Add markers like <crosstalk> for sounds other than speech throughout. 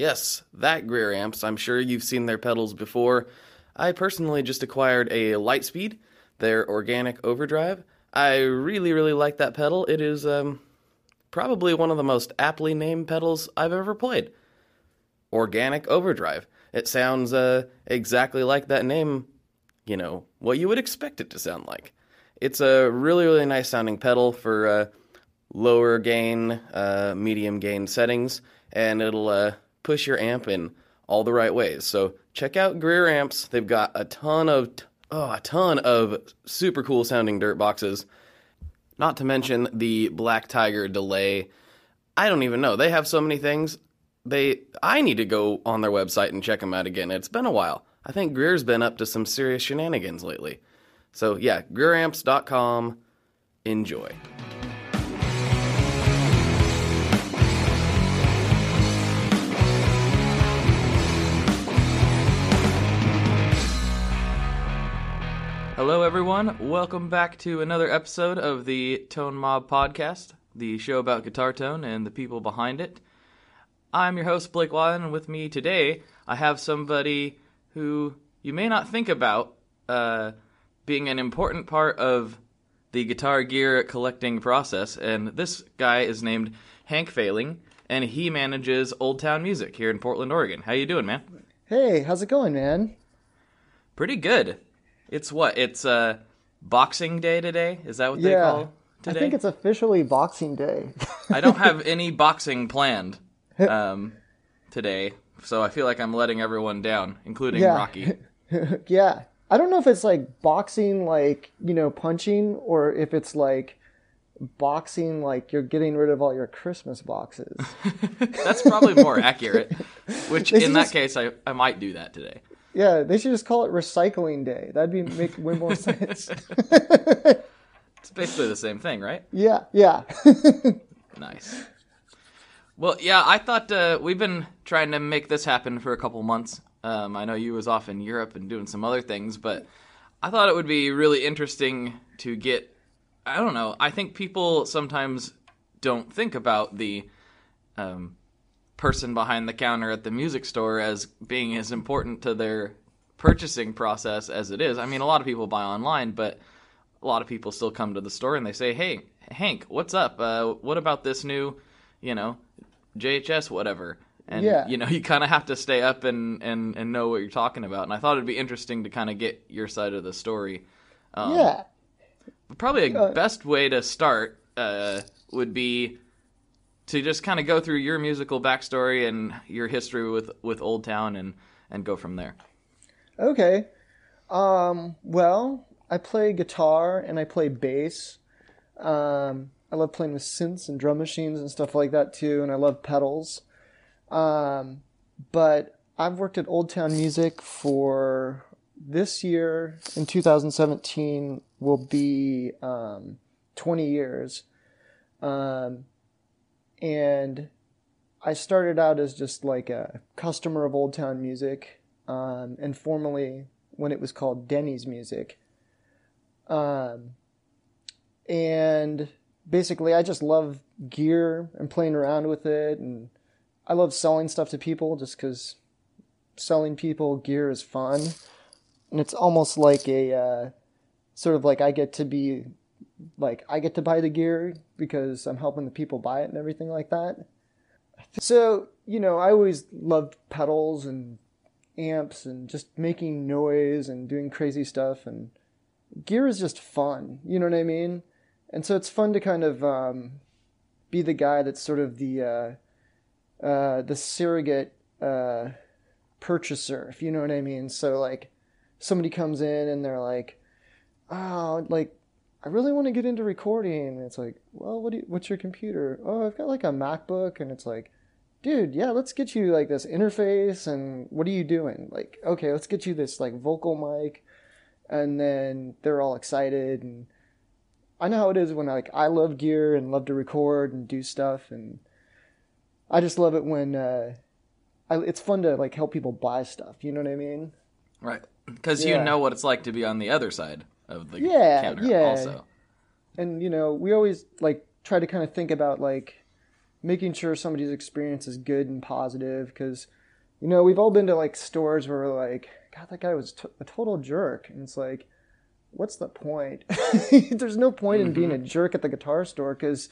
Yes, that Greer Amps. I'm sure you've seen their pedals before. I personally just acquired a Lightspeed, their organic overdrive. I really, really like that pedal. It is um, probably one of the most aptly named pedals I've ever played. Organic overdrive. It sounds uh, exactly like that name, you know, what you would expect it to sound like. It's a really, really nice sounding pedal for uh, lower gain, uh, medium gain settings, and it'll uh, push your amp in all the right ways. So check out Greer Amps. They've got a ton of oh, a ton of super cool sounding dirt boxes. Not to mention the Black Tiger delay. I don't even know. They have so many things. They I need to go on their website and check them out again. It's been a while. I think Greer's been up to some serious shenanigans lately. So yeah, greeramps.com. Enjoy. Hello, everyone. Welcome back to another episode of the Tone Mob Podcast, the show about guitar tone and the people behind it. I'm your host, Blake Wyland, and with me today, I have somebody who you may not think about uh, being an important part of the guitar gear collecting process, and this guy is named Hank Failing, and he manages Old Town Music here in Portland, Oregon. How you doing, man? Hey, how's it going, man? Pretty good. It's what? It's uh Boxing Day today? Is that what they yeah, call today? I think it's officially Boxing Day. I don't have <laughs> any boxing planned um, today, so I feel like I'm letting everyone down, including Yeah. Rocky. <laughs> yeah. I don't know if it's like boxing, like, you know, punching, or if it's like boxing, like you're getting rid of all your Christmas boxes. <laughs> That's probably more accurate. Which, They in that just- case, I, I might do that today. Yeah, they should just call it Recycling Day. That'd be make way more <laughs> sense. <laughs> It's basically the same thing, right? yeah, yeah. <laughs> Nice. Well, yeah, I thought uh, we've been trying to make this happen for a couple months. Um, I know you was off in Europe and doing some other things, but I thought it would be really interesting to get. I don't know. I think people sometimes don't think about the um, person behind the counter at the music store as being as important to their purchasing process as it is. I mean, a lot of people buy online, but a lot of people still come to the store and they say, "Hey, Hank, what's up? Uh, what about this new, you know, JHS whatever?" And Yeah. you know, you kind of have to stay up and, and and know what you're talking about. And I thought it'd be interesting to kind of get your side of the story. Um, yeah. Probably a Uh, best way to start uh, would be to just kind of go through your musical backstory and your history with with Old Town and and go from there. Okay. Um, well, I play guitar and I play bass. Um, I love playing with synths and drum machines and stuff like that too, and I love pedals. Um, but I've worked at Old Town Music for this year in 2017 will be um, 20 years. Um, and I started out as just like a customer of Old Town Music, um, and formerly when it was called Denny's Music. Um, and basically, I just love gear and playing around with it, and I love selling stuff to people just because selling people gear is fun, and it's almost like a uh, sort of like I get to be like I get to buy the gear because I'm helping the people buy it and everything like that. So, you know, I always loved pedals and amps and just making noise and doing crazy stuff and gear is just fun, you know what I mean? And so it's fun to kind of um, be the guy that's sort of the uh, uh, the surrogate uh, purchaser, if you know what I mean. So like somebody comes in and they're like, "Oh, like I really want to get into recording." And it's like, "Well, what do you, what's your computer?" "Oh, I've got like a MacBook." And it's like, "Dude, yeah, let's get you like this interface and what are you doing?" Like, "Okay, let's get you this like vocal mic." And then they're all excited and I know how it is when like I love gear and love to record and do stuff and I just love it when uh I, it's fun to like help people buy stuff. You know what I mean? Right. Because Yeah. you know what it's like to be on the other side of the Yeah, counter yeah. also. And you know, we always like try to kind of think about like making sure somebody's experience is good and positive because you know we've all been to like stores where we're like, God, that guy was t- a total jerk, and it's like, what's the point? <laughs> There's no point in being a mm-hmm. jerk at the guitar store because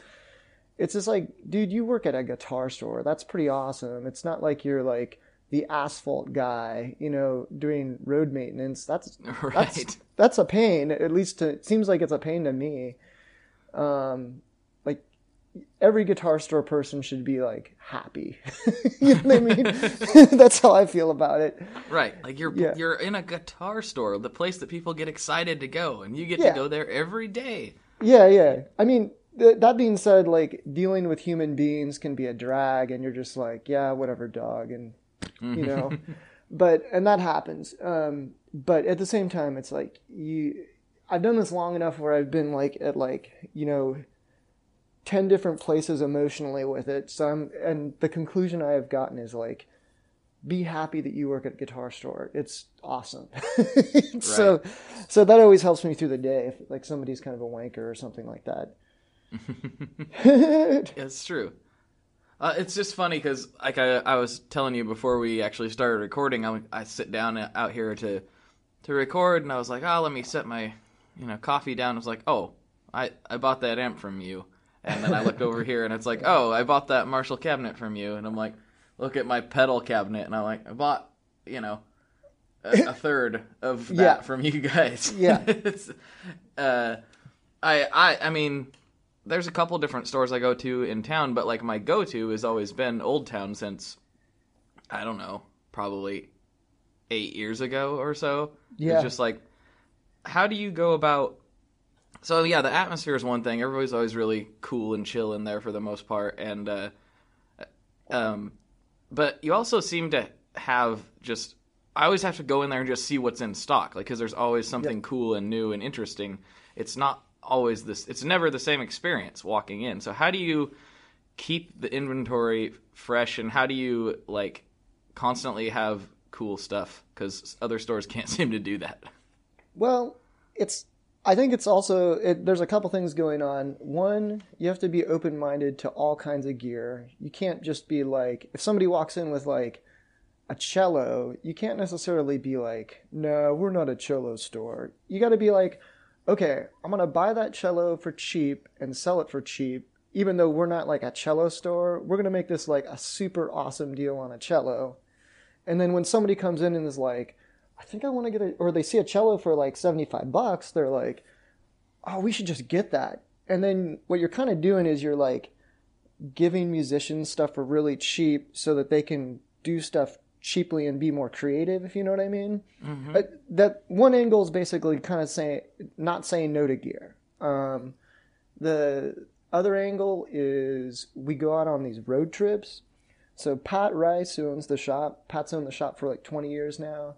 it's just like, dude, you work at a guitar store. That's pretty awesome. It's not like you're like the asphalt guy, you know, doing road maintenance. That's <laughs> Right. that's that's a pain. At least to, it seems like it's a pain to me. Um, like every guitar store person should be like happy. <laughs> you know what I mean? <laughs> that's how I feel about it. Right. Like you're Yeah. you're in a guitar store, the place that people get excited to go, and you get Yeah. to go there every day. Yeah, yeah. I mean, that being said, like dealing with human beings can be a drag, and you're just like, yeah, whatever, dog, and you know, <laughs> but and that happens. Um, but at the same time, it's like you. I've done this long enough where I've been like at like you know. 10 different places emotionally with it so i'm and the conclusion i have gotten is like be happy that you work at a guitar store it's awesome <laughs> so so that always helps me through the day if like somebody's kind of a wanker or something like that <laughs> It's true. Uh, it's just funny because, like I, I was telling you before we actually started recording, I, I sit down out here to to record, and I was like, oh, let me set my you know coffee down. I was like, oh, I I bought that amp from you, and then I look over here, and it's like, oh, I bought that Marshall cabinet from you, and I'm like, look at my pedal cabinet, and I'm like, I bought you know a, a <laughs> third of that Yeah. from you guys. Yeah. <laughs> It's, uh, I I I mean there's a couple different stores I go to in town, but like my go-to has always been Old Town since I don't know, probably eight years ago or so. Yeah. It's just like, how do you go about? So yeah, the atmosphere is one thing. Everybody's always really cool and chill in there for the most part, and uh, um, but you also seem to have just. I always have to go in there and just see what's in stock, like because there's always something cool and new and interesting. It's not always this. It's never the same experience walking in. So how do you keep the inventory fresh, and how do you like constantly have cool stuff? Because other stores <laughs> can't seem to do that. well it's i think it's also it, there's a couple things going on one you have to be open-minded to all kinds of gear you can't just be like if somebody walks in with like a cello you can't necessarily be like no we're not a cello store you got to be like okay i'm to buy that cello for cheap and sell it for cheap even though we're not like a cello store we're to make this like a super awesome deal on a cello and then when somebody comes in and is like I think I want to get a, or they see a cello for like 75 bucks, they're like, oh, we should just get that. And then what you're kind of doing is you're like giving musicians stuff for really cheap so that they can do stuff cheaply and be more creative, if you know what I mean. Uh, that one angle is basically kind of saying, not saying no to gear. Um, the other angle is we go out on these road trips. So Pat Rice, who owns the shop, Pat's owned the shop for like 20 years now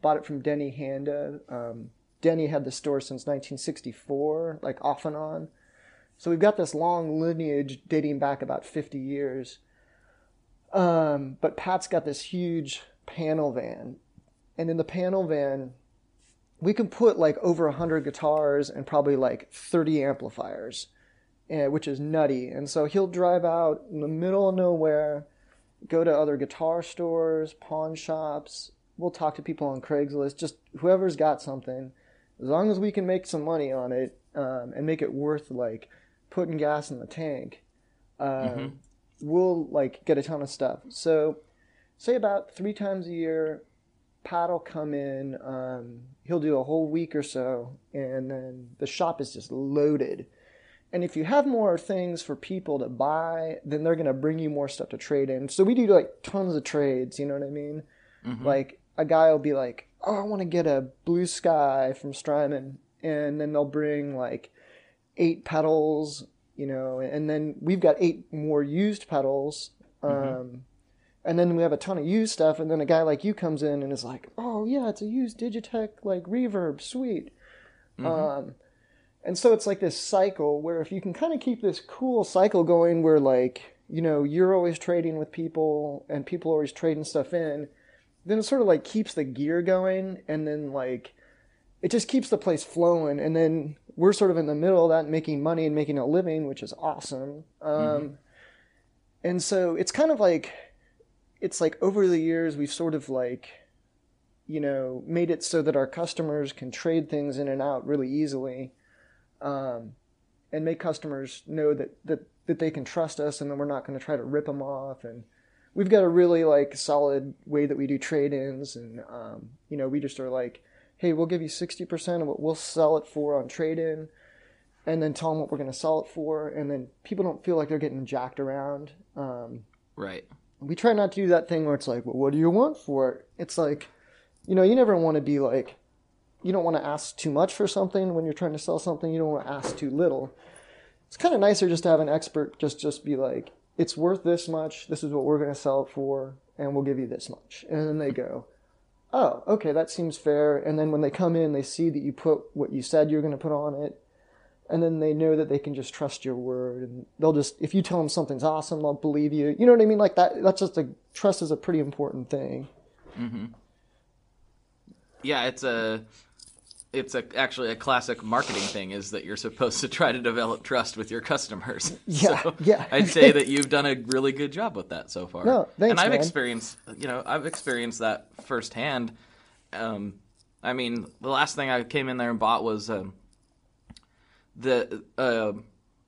bought it from Denny Handa. Um, Denny had the store since 1964, like off and on. So we've got this long lineage dating back about 50 years. Um, but Pat's got this huge panel van. And in the panel van, we can put like over 100 guitars and probably like 30 amplifiers, eh, which is nutty. And so he'll drive out in the middle of nowhere, go to other guitar stores, pawn shops. We'll talk to people on Craigslist, just whoever's got something. As long as we can make some money on it um, and make it worth like putting gas in the tank, um, we'll like get a ton of stuff. So, say about three times a year, Pat will come in. Um, he'll do a whole week or so, and then the shop is just loaded. And if you have more things for people to buy, then they're going to bring you more stuff to trade in. So we do like tons of trades, you know what I mean? Like a guy will be like, "Oh, I want to get a blue sky from Strymon." And then they'll bring like eight pedals, you know, and then we've got eight more used pedals. Um and then we have a ton of used stuff and then a guy like you comes in and is like, "Oh, yeah, it's a used Digitech like reverb, sweet." Um and so it's like this cycle where if you can kind of keep this cool cycle going where like, you know, you're always trading with people and people are always trading stuff in, then it sort of like keeps the gear going and then like it just keeps the place flowing. And then we're sort of in the middle of that making money and making a living, which is awesome. Um and so it's kind of like it's like over the years we've sort of like you know made it so that our customers can trade things in and out really easily um, and make customers know that, that that they can trust us and then we're not going to try to rip them off. And we've got a really like solid way that we do trade-ins and um, you know we just are like hey we'll give you 60% of what we'll sell it for on trade-in and then tell them what we're going to sell it for and then people don't feel like they're getting jacked around um, Right. we try not to do that thing where it's like, well, what do you want for it? It's like, you know, you never want to be like, you don't want to ask too much for something when you're trying to sell something. You don't want to ask too little. It's kind of nicer just to have an expert just just be like, it's worth this much. This is what we're going to sell it for, and we'll give you this much. And then they go, oh, okay, that seems fair. And then when they come in, they see that you put what you said you're going to put on it, and then they know that they can just trust your word and they'll just if you tell them something's awesome they'll believe you. You know what i mean? Like that that's just a trust is a pretty important thing. Mm-hmm. Yeah, it's a it's a actually a classic marketing thing is that you're supposed to try to develop trust with your customers. <laughs> Yeah, So yeah. I'd say that <laughs> you've done a really good job with that so far. No, thanks, And I've man. experienced, you know, I've experienced that firsthand. Um, I mean, the last thing I came in there and bought was um, the uh,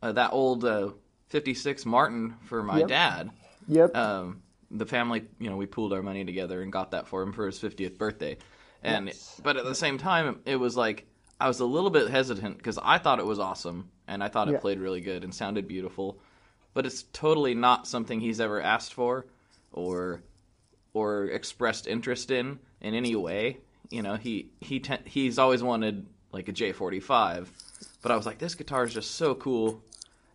uh, that old uh, '56 Martin for my Yep. dad yep um, the family, you know, we pooled our money together and got that for him for his 50th birthday. And Yes. but at the same time, it was like I was a little bit hesitant because I thought it was awesome and I thought it Yeah. played really good and sounded beautiful, but it's totally not something he's ever asked for or or expressed interest in in any way. You know, he he te- he's always wanted like a J45, but I was like, this guitar is just so cool.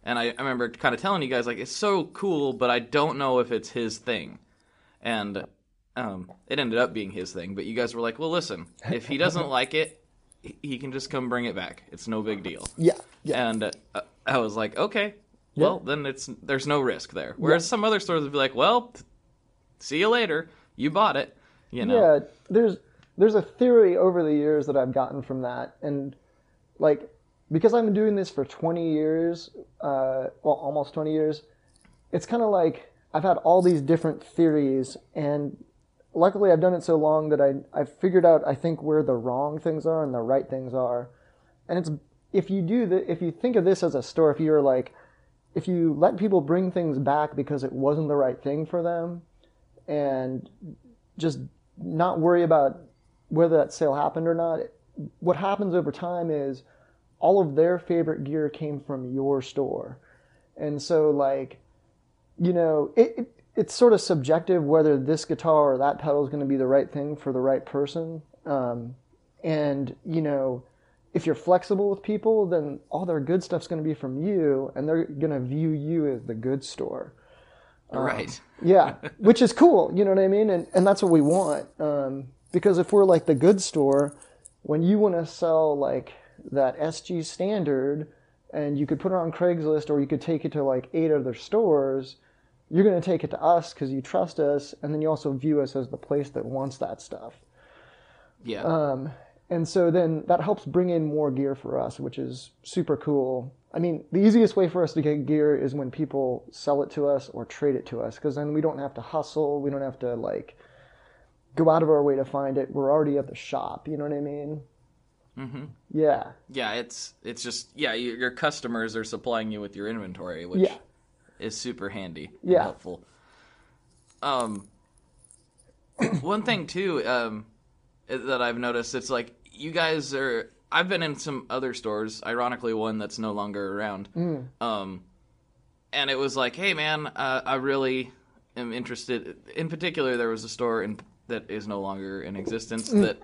And I, I remember kind of telling you guys like it's so cool, but I don't know if it's his thing. And um, it ended up being his thing. But you guys were like, well, listen, if he doesn't <laughs> like it, he- can just come bring it back. It's no big deal. yeah yeah And uh, I was like, okay, well then it's there's no risk there. Whereas some other stores would be like, well, see you later. You bought it. You know. yeah there's there's a theory over the years that i've gotten from that and like because i've been doing this for 20 years uh, well almost 20 years it's kind of like i've had all these different theories and luckily i've done it so long that I, i've figured out i think where the wrong things are and the right things are and it's if you do the if you think of this as a store if you're like if you let people bring things back because it wasn't the right thing for them and just not worry about whether that sale happened or not. What happens over time is all of their favorite gear came from your store. And so, like, you know, it, it, it's sort of subjective whether this guitar or that pedal is going to be the right thing for the right person. Um, and, you know, if you're flexible with people, then all their good stuff's going to be from you, and they're going to view you as the good store. right. Yeah, which is cool. You know what I mean? And and that's what we want. Um, because if we're like the good store, when you want to sell like that SG standard, and you could put it on Craigslist, or you could take it to like eight other stores, you're going to take it to us because you trust us, and then you also view us as the place that wants that stuff. Yeah. Um, and so then that helps bring in more gear for us, which is super cool. I mean, the easiest way for us to get gear is when people sell it to us or trade it to us, because then we don't have to hustle. We don't have to like go out of our way to find it. We're already at the shop. You know what I mean? Mm-hmm. Yeah. yeah. It's it's just yeah. Your, your customers are supplying you with your inventory, which Yeah. Is super handy. and Yeah. helpful. Um, <clears throat> one thing too, um, that I've noticed, it's like you guys are. I've been in some other stores, ironically one that's no longer around. Um, and it was like, hey man, uh, I really am interested. In particular, there was a store in that is no longer in existence that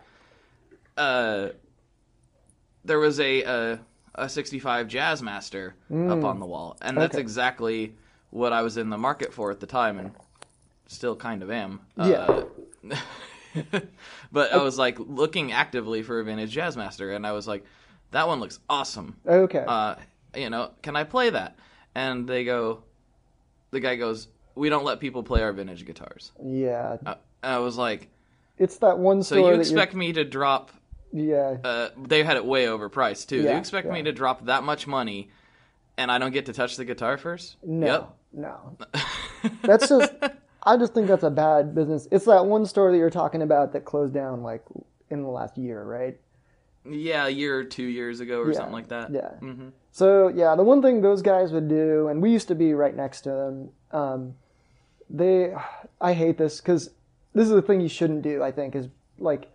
uh, there was a a, a 65 Jazzmaster up on the wall, and that's Okay. exactly what I was in the market for at the time, and still kind of am. Yeah. Uh, <laughs> but I was like looking actively for a vintage Jazzmaster, and I was like, that one looks awesome. Okay. Uh, you know, can I play that? And they go, the guy goes, we don't let people play our vintage guitars. yeah. Uh, I was like, It's that one so you expect me to drop? Yeah. Uh, they had it way overpriced too. Yeah, you expect me to drop that much money, and I don't get to touch the guitar first? No, Yep. no. <laughs> That's just. I just think that's a bad business. It's that one store that you're talking about that closed down like in the last year, right? Yeah, a year or two years ago or Yeah, something like that. Yeah. hmm So yeah, the one thing those guys would do, and we used to be right next to them. Um, they, I hate this because this is the thing you shouldn't do. I think is like,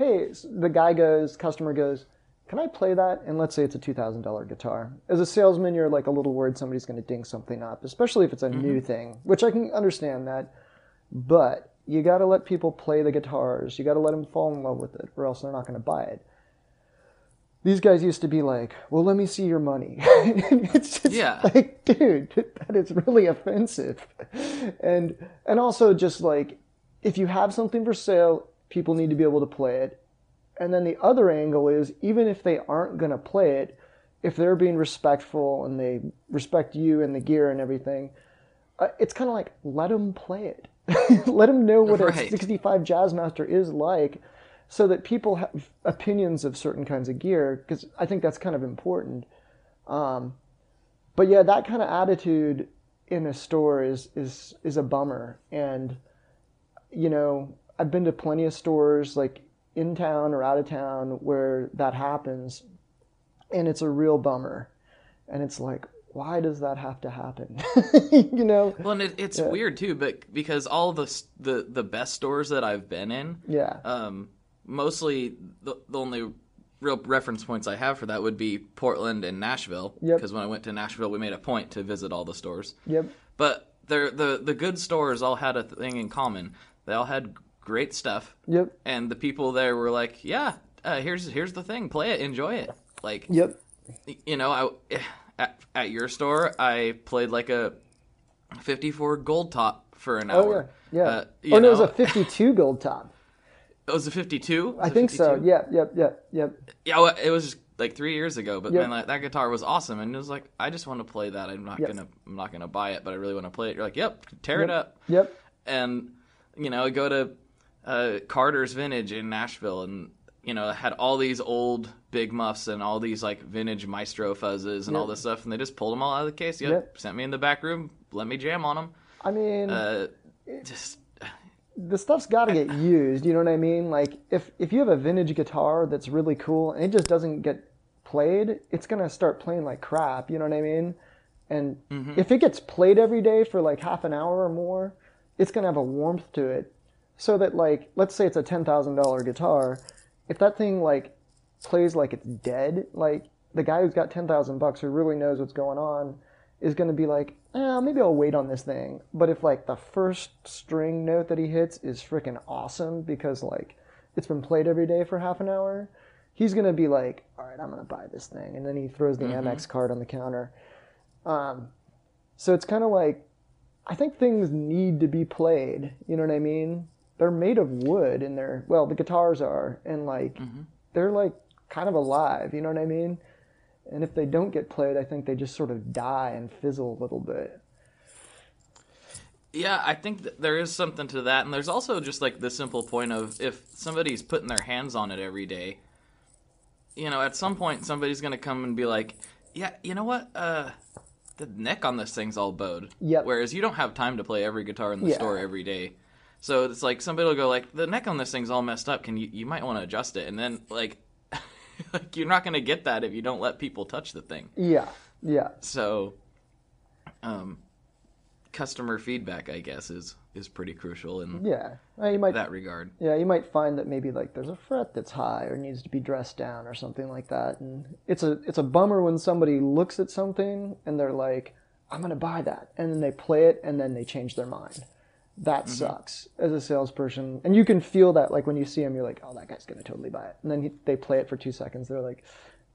hey, the guy goes, customer goes, can I play that? And let's say it's a two thousand dollar guitar. As a salesman, you're like a little worried somebody's going to ding something up, especially if it's a mm-hmm. new thing, which I can understand that. But you got to let people play the guitars. You got to let them fall in love with it, or else they're not going to buy it these guys used to be like, "Well, let me see your money." <laughs> it's just Yeah. <laughs> like, dude, that is really offensive. And and also just like, if you have something for sale, people need to be able to play it. And then the other angle is, even if they aren't gonna play it, if they're being respectful and they respect you and the gear and everything, uh, it's kind of like let them play it. <laughs> let them know what a Right. 65 Jazzmaster is like so that people have opinions of certain kinds of gear because I think that's kind of important. Um, but yeah, that kind of attitude in a store is is is a bummer. And you know, I've been to plenty of stores like in town or out of town where that happens, and it's a real bummer. And it's like, why does that have to happen? <laughs> you know? Well, and it, it's weird too, but because all the the the best stores that I've been in, Yeah. um, mostly the, the only real reference points I have for that would be Portland and Nashville. Yep. Because when I went to Nashville, we made a point to visit all the stores. Yep. But they're, the the good stores all had a thing in common. They all had great stuff, Yep. and the people there were like, "Yeah, uh, here's here's the thing. Play it, enjoy it." Like, Yep. you know, I <sighs> at, at your store, I played like a 54 gold top for an Oh hour. Yeah. Uh, you oh no, it was a 52 <laughs> gold top. it was a 52. I think so. Yeah. Yep. Yep. Yep. Yeah, well, it was like three years ago, but Yep. man, that, that guitar was awesome, and it was like, I just want to play that. I'm not Yes. gonna, I'm not gonna buy it, but I really want to play it. You're like, yep, tear it up, Yep. and you know, I go to uh, Carter's Vintage in Nashville, and you know, had all these old big muffs and all these like vintage Maestro fuzzes and all this stuff, and they just pulled them all out of the case. Yep, Yep. sent me in the back room, let me jam on them. I mean, Uh, just the stuff's got to get used. You know what I mean? Like if if you have a vintage guitar that's really cool and it just doesn't get played, it's gonna start playing like crap. You know what I mean? And if it gets played every day for like half an hour or more, it's gonna have a warmth to it. So that like, let's say it's a ten thousand dollar guitar, if that thing like plays like it's dead, like the guy who's got ten thousand bucks who really knows what's going on is going to be like, eh, maybe I'll wait on this thing. But if like the first string note that he hits is freaking awesome because like it's been played every day for half an hour, he's going to be like, all right, I'm going to buy this thing. And then he throws the Amex card on the counter. Um, so it's kind of like, I think things need to be played. You know what I mean? They're made of wood and they're, well, the guitars are, and like, they're like kind of alive. You know what I mean? And if they don't get played, I think they just sort of die and fizzle a little bit. Yeah, I think th- there is something to that, and there's also just like the simple point of if somebody's putting their hands on it every day, you know, at some point somebody's gonna come and be like, "Yeah, you know what? Uh, the neck on this thing's all bowed." Yep. Whereas you don't have time to play every guitar in the Yeah. store every day, so it's like somebody will go like, "The neck on this thing's all messed up. Can you you might want to adjust it?" And then like, <laughs> like you're not gonna get that if you don't let people touch the thing. Yeah, yeah, So, um, customer feedback, I guess, is is pretty crucial in Yeah, you might. that regard. Yeah, you might find that maybe like there's a fret that's high or needs to be dressed down or something like that, and it's a it's a bummer when somebody looks at something and they're like, "I'm gonna buy that," and then they play it and then they change their mind. That sucks as a salesperson, and you can feel that like when you see him, you're like, "Oh, that guy's gonna totally buy it," and then he, they play it for two seconds, they're like.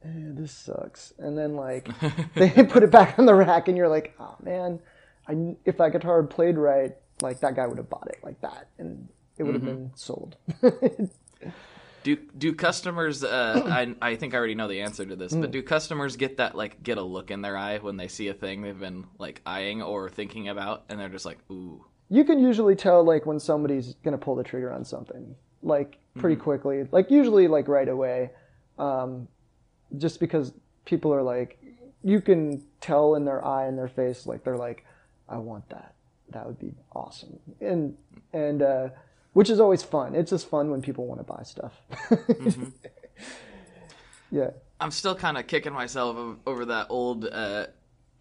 Eh, this sucks, and then like <laughs> they put it back on the rack, and you're like, "Oh man, I, if that guitar had played right, like that guy would have bought it like that, and it would have been sold. Do do customers? Uh, I I think I already know the answer to this, Mm. but do customers get that like get a look in their eye when they see a thing they've been like eyeing or thinking about, and they're just like, ooh, you can usually tell like when somebody's gonna pull the trigger on something, like pretty quickly, like usually like right away, um, just because people are like, you can tell in their eye and their face, like they're like, I want that. That would be awesome, and and uh, which is always fun. It's just fun when people want to buy stuff. <laughs> yeah. I'm still kind of kicking myself over that old uh,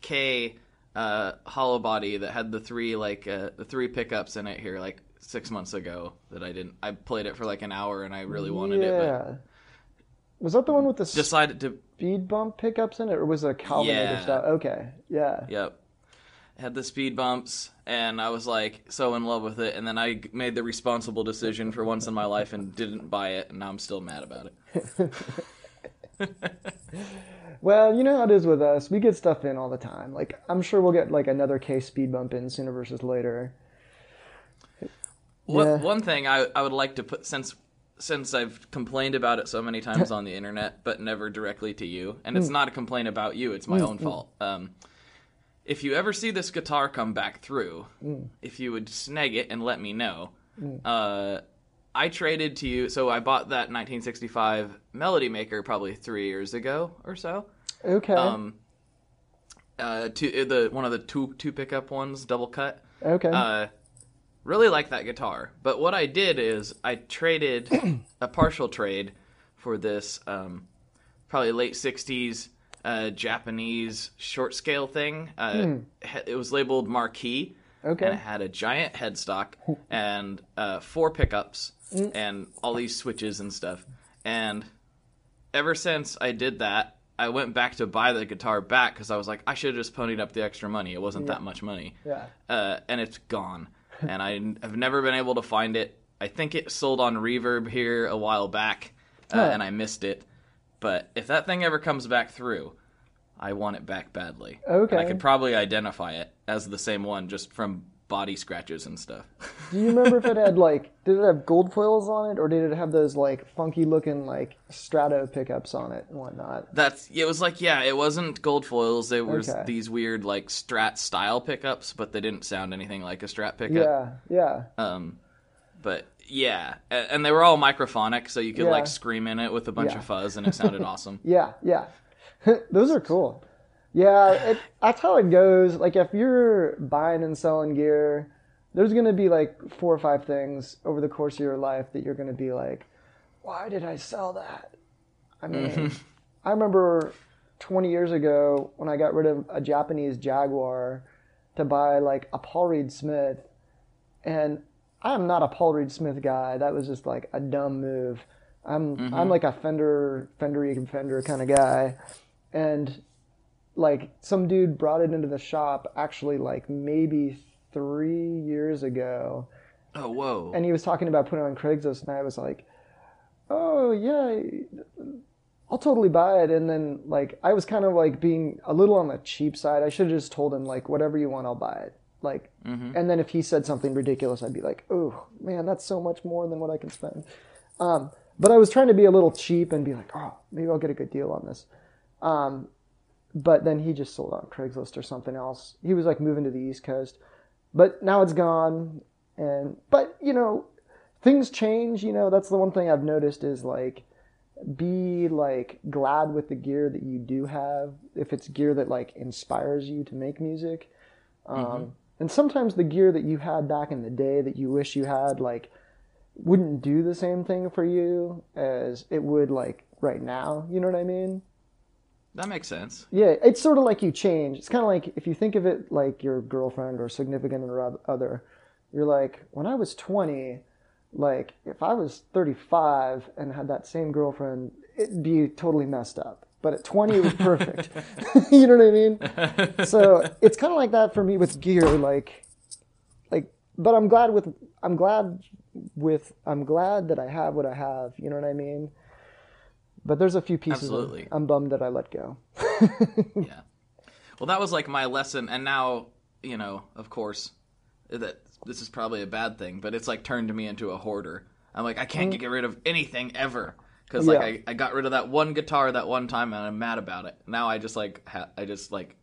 Kay uh, hollow body that had the three like uh, the three pickups in it here like six months ago that I didn't. I played it for like an hour and I really wanted it, yeah. Was that the one with the decided to. speed bump pickups in it, or was it a Kelvinator Yeah. style? Okay, yeah. Yep. Had the speed bumps, and I was like so in love with it. And then I made the responsible decision for once in my life and didn't buy it, and now I'm still mad about it. <laughs> <laughs> Well, you know how it is with us. We get stuff in all the time. Like I'm sure we'll get like another Kay speed bump in sooner versus later. One, Yeah. one thing I, I would like to put since since I've complained about it so many times <laughs> on the internet, but never directly to you, and Hmm. it's not a complaint about you; it's my own fault. Um, if you ever see this guitar come back through, Hmm. if you would snag it and let me know. Uh, I traded to you, so I bought that 1965 Melody Maker probably three years ago or so. Okay. Um, uh, two, the one of the two two pickup ones, double cut. okay. Uh, really like that guitar. But what I did is I traded <clears throat> a partial trade for this um, probably late '60s uh, Japanese short scale thing. Uh, he- It was labeled Marquee, Okay. and it had a giant headstock <laughs> and uh, four pickups and all these switches and stuff. And ever since I did that, I went back to buy the guitar back because I was like, I should have just ponied up the extra money. It wasn't that much money yeah. uh, and it's gone. <laughs> and I have never been able to find it. I think it sold on Reverb here a while back, uh, and I missed it. But if that thing ever comes back through, I want it back badly. Okay. And I could probably identify it as the same one just from body scratches and stuff. Do you remember if it had <laughs> like did it have gold foils on it or did it have those like funky looking like Strato pickups on it and whatnot? That's it was like yeah, it wasn't gold foils. They were Okay. these weird like Strat style pickups, but they didn't sound anything like a Strat pickup. Yeah, yeah. Um, but yeah, and they were all microphonic, so you could Yeah. like scream in it with a bunch Yeah. of fuzz, and it sounded <laughs> awesome. Yeah, yeah. <laughs> Those are cool. Yeah, it, that's how it goes. Like if you're buying and selling gear, there's going to be like four or five things over the course of your life that you're going to be like, why did I sell that? I mean, mm-hmm. I remember 20 years ago when I got rid of a Japanese Jaguar to buy like a Paul Reed Smith, and I'm not a Paul Reed Smith guy. That was just like a dumb move. I'm mm-hmm. I'm like a Fender Fender Fender kind of guy, and like some dude brought it into the shop actually like maybe three years ago, Oh whoa! and he was talking about putting it on Craigslist, and I was like, "Oh yeah, I'll totally buy it." And then like I was kind of like being a little on the cheap side. I should have just told him like, "Whatever you want, I'll buy it." Like, and then if he said something ridiculous, I'd be like, "Oh man, that's so much more than what I can spend." Um, but I was trying to be a little cheap and be like, "Oh, maybe I'll get a good deal on this." Um, but then he just sold on Craigslist or something else. He was like moving to the East Coast, but now it's gone. And but you know, things change. You know, that's the one thing I've noticed is like be like glad with the gear that you do have if it's gear that like inspires you to make music. Um, And sometimes the gear that you had back in the day that you wish you had like wouldn't do the same thing for you as it would like right now. You know what I mean? That makes sense. Yeah, it's sort of like you change. It's kind of like if you think of it like your girlfriend or significant or other. You're like, when I was 20, like if I was 35 and had that same girlfriend, it'd be totally messed up. But at 20, it was perfect. <laughs> you know what I mean? <laughs> So it's kind of like that for me with gear. Like, like, but I'm glad with I'm glad with I'm glad that I have what I have. You know what I mean? But there's a few pieces Absolutely. I'm bummed that I let go. <laughs> yeah. Well, that was like my lesson, and now you know, of course, that this is probably a bad thing, but it's like turned me into a hoarder. I'm like, I can't mm. get rid of anything ever because like Yeah. I, I got rid of that one guitar that one time and I'm mad about it. Now I just like ha- I just like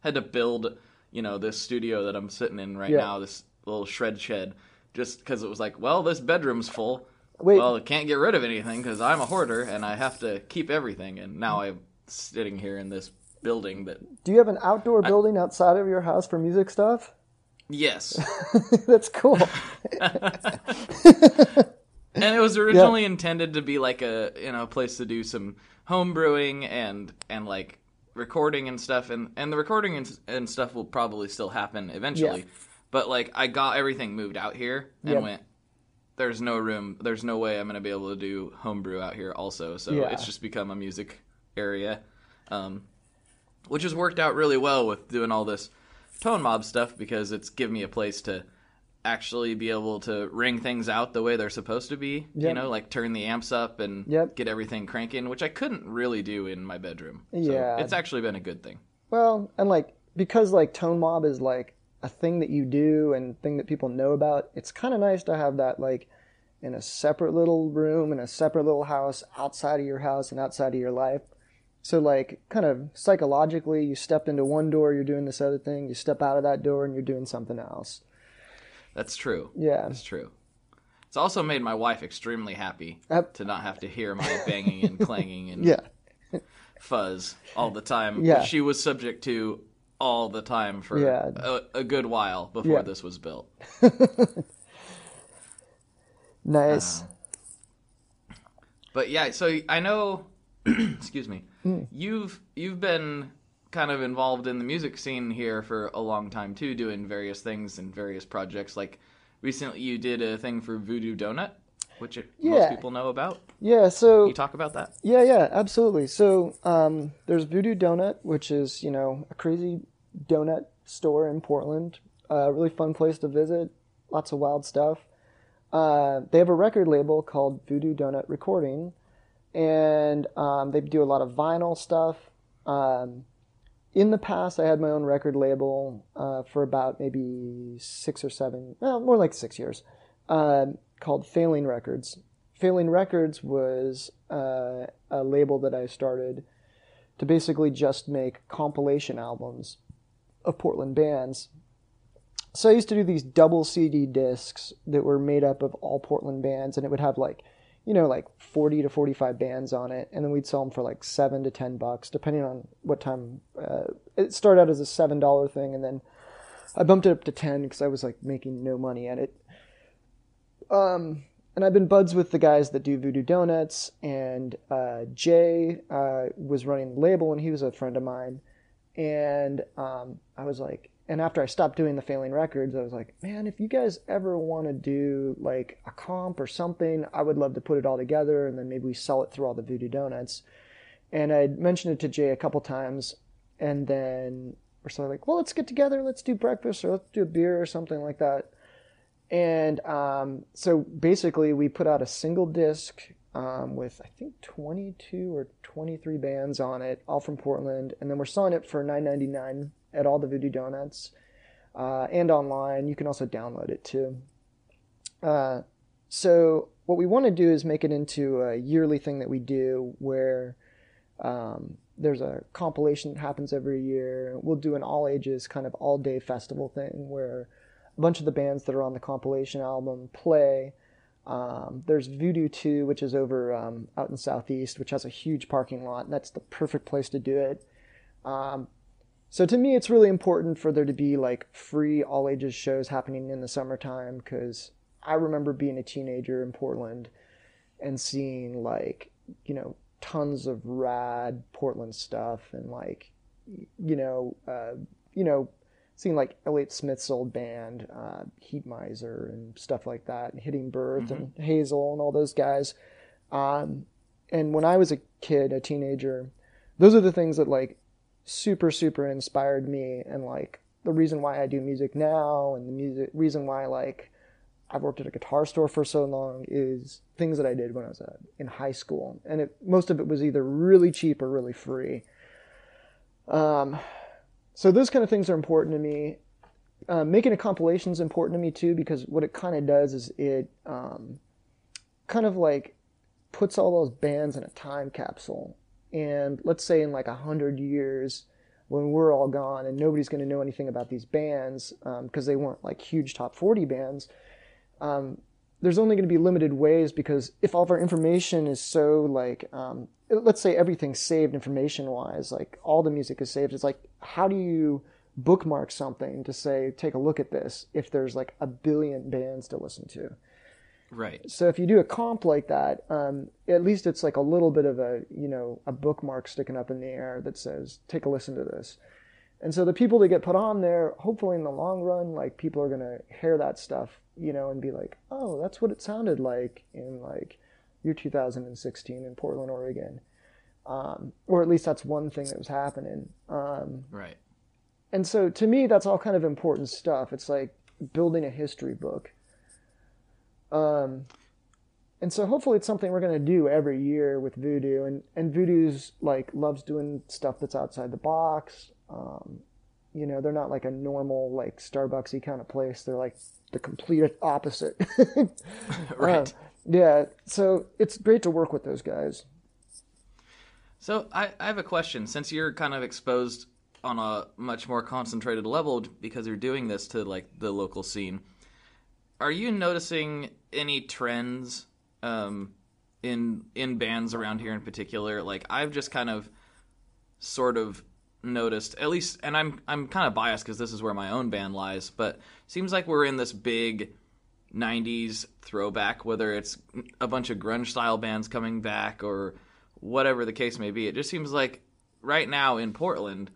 had to build you know this studio that I'm sitting in right Yeah. now, this little shred shed, just because it was like, well, this bedroom's full. Wait. Well, I can't get rid of anything because I'm a hoarder and I have to keep everything. And now I'm sitting here in this building that Do you have an outdoor building outside of your house for music stuff? yes. <laughs> That's cool. <laughs> and it was originally intended to be like a you know a place to do some home brewing and and like recording and stuff and and the recording and, and stuff will probably still happen eventually Yeah. but like i got everything moved out here and Yep. went there's no room there's no way i'm going to be able to do homebrew out here also so Yeah. it's just become a music area um, which has worked out really well with doing all this tone mob stuff because it's given me a place to actually be able to ring things out the way they're supposed to be. You know, like turn the amps up and Yep. get everything cranking, which I couldn't really do in my bedroom. So Yeah. it's actually been a good thing. Well, and like because like tone mob is like a thing that you do and thing that people know about, it's kind of nice to have that like in a separate little room in a separate little house outside of your house and outside of your life. So like kind of psychologically, you stepped into one door, you're doing this other thing. You step out of that door and you're doing something else. That's true. Yeah. That's true. It's also made my wife extremely happy to not have to hear my banging and clanging and <laughs> Yeah. fuzz all the time. Yeah. she was subject to all the time for Yeah. a, a good while before Yeah. this was built. <laughs> Nice. But yeah, so I know. <clears throat> excuse me. Hmm. You've you've been kind of involved in the music scene here for a long time too, doing various things and various projects. Like recently, you did a thing for Voodoo Doughnut, which it, most people know about. yeah. So Can you talk about that? Yeah, yeah, absolutely. So um, there's Voodoo Doughnut, which is you know a crazy donut store in Portland. A really fun place to visit. Lots of wild stuff. Uh, they have a record label called Voodoo Doughnut Recording, and um, they do a lot of vinyl stuff. Um, in the past, I had my own record label uh, for about maybe six or seven, well, more like six years, um, called Failing Records. Failing Records was uh, a label that I started to basically just make compilation albums of Portland bands. So I used to do these double CD discs that were made up of all Portland bands, and it would have like, you know, like 40 to 45 bands on it, and then we'd sell them for like seven to 10 bucks, depending on what time. Uh, it started out as a seven dollar thing, and then I bumped it up to 10 because I was like making no money at it. Um, and I've been buds with the guys that do Voodoo Doughnuts, and uh, Jay uh, was running the label, and he was a friend of mine. And um, I was like, and after I stopped doing the Failing Records, I was like, man, if you guys ever want to do like a comp or something, I would love to put it all together, and then maybe we sell it through all the Voodoo Doughnuts. And I mentioned it to Jay a couple times, and then we're sort of like, well, let's get together, let's do breakfast, or let's do a beer or something like that. And um, so basically, we put out a single disc um, with I think 22 or 23 bands on it, all from Portland, and then we're selling it for 9.99 at all the Voodoo Doughnuts uh, and online. You can also download it too. Uh, so what we want to do is make it into a yearly thing that we do where um, there's a compilation that happens every year. We'll do an all ages kind of all day festival thing where a bunch of the bands that are on the compilation album play. Um, there's Voodoo Too, which is over um, out in Southeast, which has a huge parking lot, and that's the perfect place to do it. Um, so to me, it's really important for there to be like free all ages shows happening in the summertime because I remember being a teenager in Portland and seeing like, you know, tons of rad Portland stuff and like you know uh, you know seeing like Elliott Smith's old band uh, Heatmiser and stuff like that and Hitting Birth and Hazel and all those guys. Um, and when I was a kid a teenager those are the things that like super super inspired me and like the reason why I do music now and the music reason why like I've worked at a guitar store for so long is things that I did when I was uh, in high school, and it, most of it was either really cheap or really free. Um, so those kind of things are important to me. Uh, making a compilation is important to me too because what it kind of does is it um, kind of like puts all those bands in a time capsule, and let's say in like a hundred years when we're all gone and nobody's going to know anything about these bands because um, they weren't like huge top 40 bands um, there's only going to be limited ways because if all of our information is so like um, let's say everything's saved information wise like all the music is saved. It's like how do you bookmark something to say take a look at this if there's like a billion bands to listen to? Right. so if you do a comp like that um, at least it's like a little bit of a you know a bookmark sticking up in the air that says take a listen to this. And so the people that get put on there hopefully in the long run like people are going to hear that stuff you know and be like oh that's what it sounded like in like year 2016 in portland oregon. Um, or at least that's one thing that was happening. Um, Right. and so to me that's all kind of important stuff. It's like building a history book. Um, and so hopefully it's something we're going to do every year with voodoo. And, and voodoo's like loves doing stuff that's outside the box. Um, you know they're not like a normal like starbucksy kind of place. They're like the complete opposite. <laughs> <laughs> Right. Uh, yeah so it's great to work with those guys So I, I have a question. Since you're kind of exposed on a much more concentrated level because you're doing this to like the local scene, are you noticing any trends um, in in bands around here in particular? Like I've just kind of sort of noticed at least and I'm I'm kind of biased because this is where my own band lies, but seems like we're in this big 90s throwback whether it's a bunch of grunge style bands coming back or whatever the case may be. It just seems like right now in Portland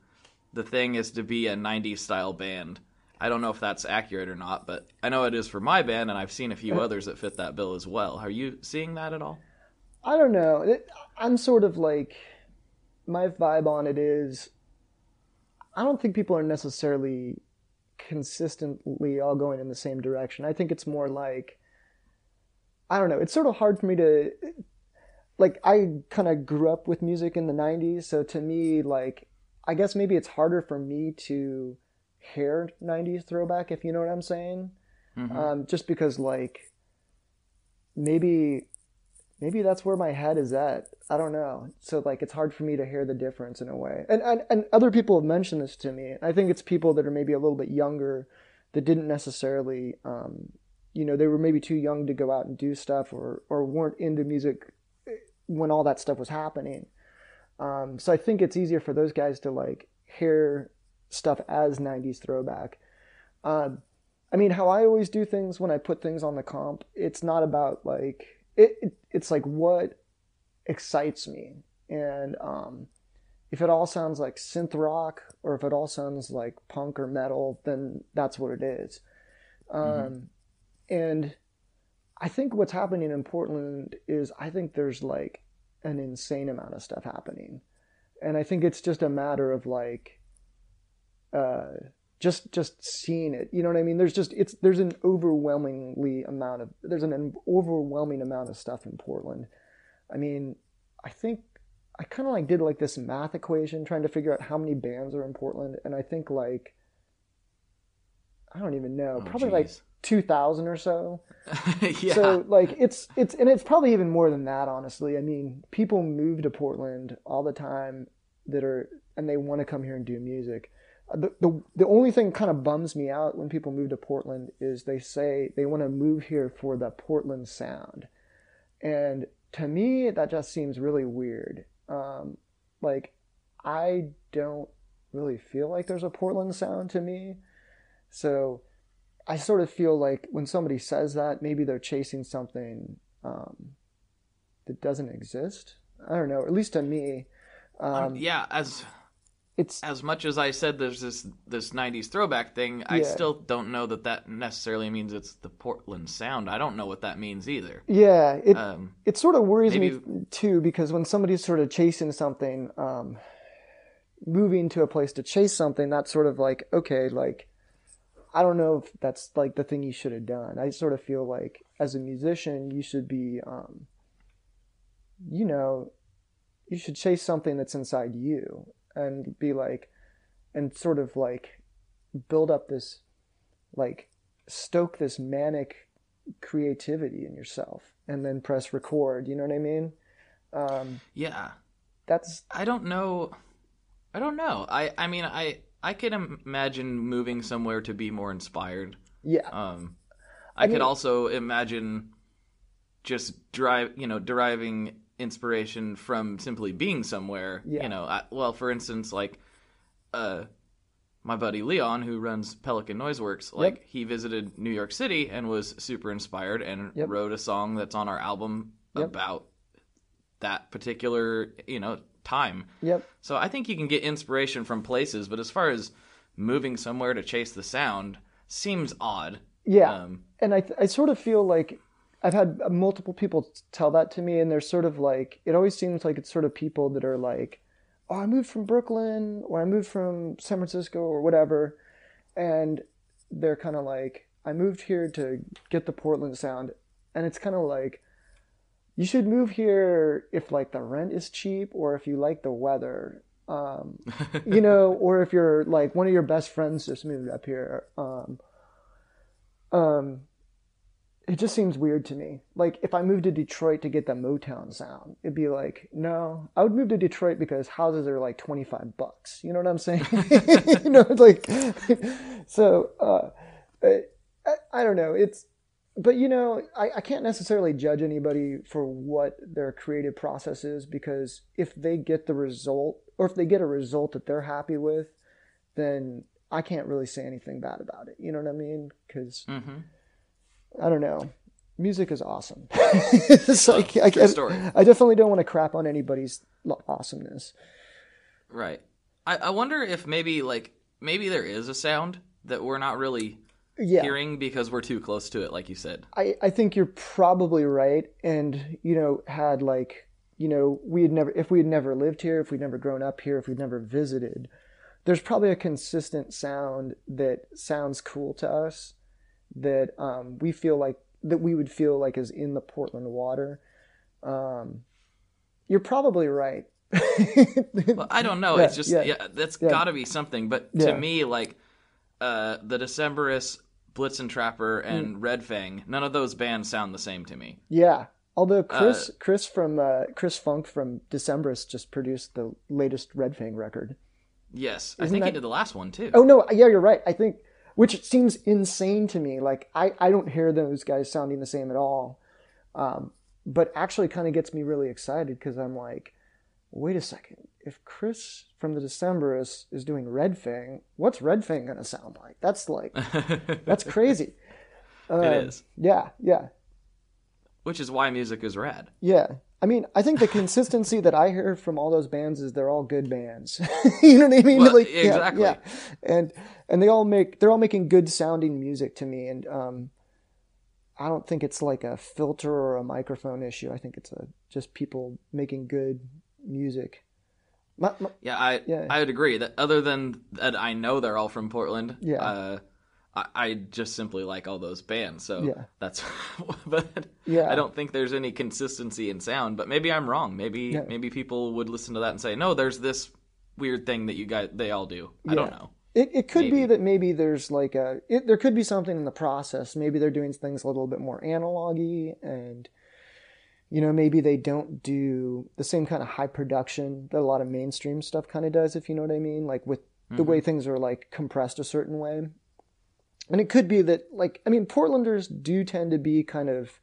the thing is to be a 90s style band. I don't know if that's accurate or not, but I know it is for my band and I've seen a few uh, others that fit that bill as well. Are you seeing that at all? I don't know. It, I'm sort of like my vibe on it is I don't think people are necessarily consistently all going in the same direction. I think it's more like I don't know. It's sort of hard for me to like I kind of grew up with music in the 90s, so to me like I guess maybe it's harder for me to hear 90s throwback if you know what I'm saying. Um, just because like maybe maybe that's where my head is at. I don't know. So like it's hard for me to hear the difference in a way. And and, and other people have mentioned this to me. I think it's people that are maybe a little bit younger that didn't necessarily um, you know, they were maybe too young to go out and do stuff or or weren't into music when all that stuff was happening. Um, so I think it's easier for those guys to like hear stuff as 90s throwback. Um, I mean, how I always do things when I put things on the comp, it's not about like it. it it's like what excites me, and um, if it all sounds like synth rock or if it all sounds like punk or metal, then that's what it is. Um, and I think what's happening in Portland is I think there's like an insane amount of stuff happening, and I think it's just a matter of like. Uh, just just seeing it you know what i mean? There's just it's there's an overwhelmingly amount of there's an overwhelming amount of stuff in portland. I mean i think i kind of like did like this math equation trying to figure out how many bands are in portland and i think like i don't even know Oh, probably like 2000 or so. <laughs> Yeah. so like it's it's and it's probably even more than that honestly. I mean people move to portland all the time that are and they want to come here and do music the, the the only thing kind of bums me out when people move to portland is they say they want to move here for the portland sound and to me that just seems really weird um like i don't really feel like there's a portland sound to me so I sort of feel like when somebody says that, maybe they're chasing something um, that doesn't exist. I don't know. At least to me, Um, yeah, as it's as much as I said there's this this '90s throwback thing, I still don't know that that necessarily means it's the Portland sound. I don't know what that means either. yeah. It Um, it sort of worries me too because when somebody's sort of chasing something, um, moving to a place to chase something, that's sort of like okay, like I don't know if that's like the thing you should have done. I sort of feel like as a musician, you should be, um, you know, you should chase something that's inside you and be like, and sort of like build up this, like, stoke this manic creativity in yourself and then press record. You know what I mean? Um, yeah, that's I don't know. I don't know. I I mean I I could imagine moving somewhere to be more inspired. yeah, Um, I, mean- could also imagine just drive, you know, deriving inspiration from simply being somewhere. Yeah. You know, I, well, for instance, like, uh, my buddy Leon, who runs Pelican Noise Works, like he visited New York City and was super inspired and Yep. wrote a song that's on our album Yep. about that particular, you know, time. yep. So I think you can get inspiration from places, but as far as moving somewhere to chase the sound, seems odd. Yeah, Um, and I I sort of feel like I've had multiple people tell that to me, and they're sort of like it always seems like it's sort of people that are like, oh, I moved from Brooklyn or I moved from San Francisco or whatever, and they're kind of like, I moved here to get the Portland sound, and it's kind of like. You should move here if like the rent is cheap or if you like the weather. Um, <laughs> you know, or if you're like one of your best friends just moved up here. Um, um, it just seems weird to me. Like if I moved to Detroit to get the Motown sound, it'd be like, no, I would move to Detroit because houses are like 25 bucks. You know what I'm saying? <laughs> you know, it's like, <laughs> so, uh, I, I don't know. It's, but you know, I, I can't necessarily judge anybody for what their creative process is because if they get the result or if they get a result that they're happy with, then I can't really say anything bad about it. You know what I mean? Because mhm. I don't know. Music is awesome. <laughs> like I, I. I definitely don't want to crap on anybody's awesomeness. Right. I, I wonder if maybe like maybe there is a sound that we're not really Yeah, hearing because we're too close to it, like you said. I, I think you're probably right. And you know, had like you know, we had never if we had never lived here, if we'd never grown up here, if we'd never visited, there's probably a consistent sound that sounds cool to us that um, we feel like that we would feel like is in the Portland water. Um, you're probably right. <laughs> Well, I don't know. Yeah, it's just yeah, yeah, that's yeah. got to be something. But to me, like uh, the Decemberists, Trapper, Mm. and Red Fang, none of those bands sound the same to me. Yeah. Although Chris Chris from uh, Chris Funk from Decemberists just produced the latest Red Fang record. Yes, I Isn't think he did the last one too. Oh no, yeah, you're right. I think which seems insane to me. Like I, I don't hear those guys sounding the same at all. Um, but actually kind of gets me really excited because I'm like, wait a second. If Chris from the Decemberists is doing Red Fang, what's Red Fang gonna sound like? That's like that's <laughs> crazy. Um, it is, Yeah, yeah. which is why music is rad. Yeah. I mean, I think the <laughs> consistency that I hear from all those bands is they're all good bands. <laughs> you know what I mean? Well, yeah, exactly. Yeah, And and they all make they're all making good sounding music to me and um I don't think it's like a filter or a microphone issue. I think it's a just people making good music. My, my, Yeah, I Yeah. I would agree that other than that, I know they're all from Portland. Yeah. Uh, I, I just simply like all those bands, so Yeah. that's. <laughs> but Yeah. I don't think there's any consistency in sound. But maybe I'm wrong. Maybe Yeah. maybe people would listen to that and say, no, there's this weird thing that you guys they all do. I don't know. It, it could be that maybe there's like a it, there could be something in the process. Maybe they're doing things a little bit more analogy, and you know maybe they don't do the same kind of high production that a lot of mainstream stuff kind of does. If you know what I mean, like with the way mm-hmm. things are like compressed a certain way. And it could be that like I mean Portlanders do tend to be kind of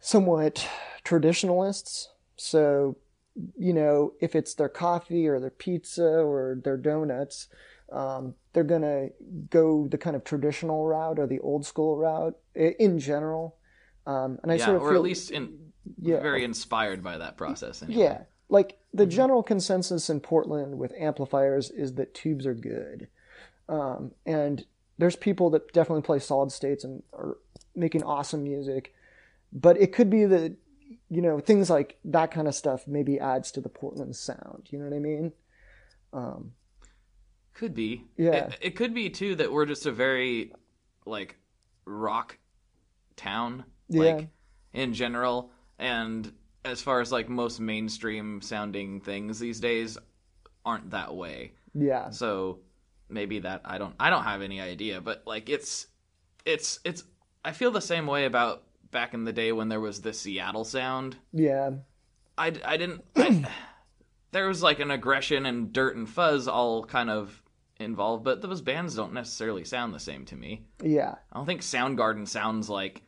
somewhat traditionalists. So you know, if it's their coffee or their pizza or their donuts, um, they're gonna go the kind of traditional route or the old school route in general. Um, and I yeah, sort of or feel, at least in Yeah. very inspired by that process. Anyway. Yeah, like the general consensus in Portland with amplifiers is that tubes are good, um, and there's people that definitely play solid states and are making awesome music, but it could be that you know things like that kind of stuff maybe adds to the Portland sound. You know what I mean? Um, Could be. Yeah. It, it could be too that we're just a very like rock town, Yeah. like in general, and as far as like most mainstream sounding things these days aren't that way. Yeah, So maybe that I don't I don't have any idea, but like it's it's it's I feel the same way about back in the day when there was the Seattle sound. yeah, I, I didn't. I, <clears throat> there was like an aggression and dirt and fuzz all kind of involved, but those bands don't necessarily sound the same to me. yeah, I don't think Soundgarden sounds like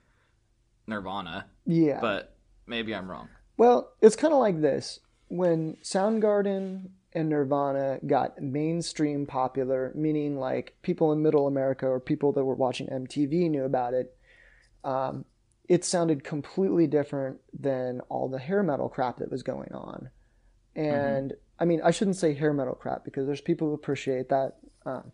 Nirvana, yeah. but maybe I'm wrong. Well, it's kind of like this. When Soundgarden and Nirvana got mainstream popular, meaning like people in middle America or people that were watching MTV knew about it, um, it sounded completely different than all the hair metal crap that was going on. And I mean, I shouldn't say hair metal crap because there's people who appreciate that. Um,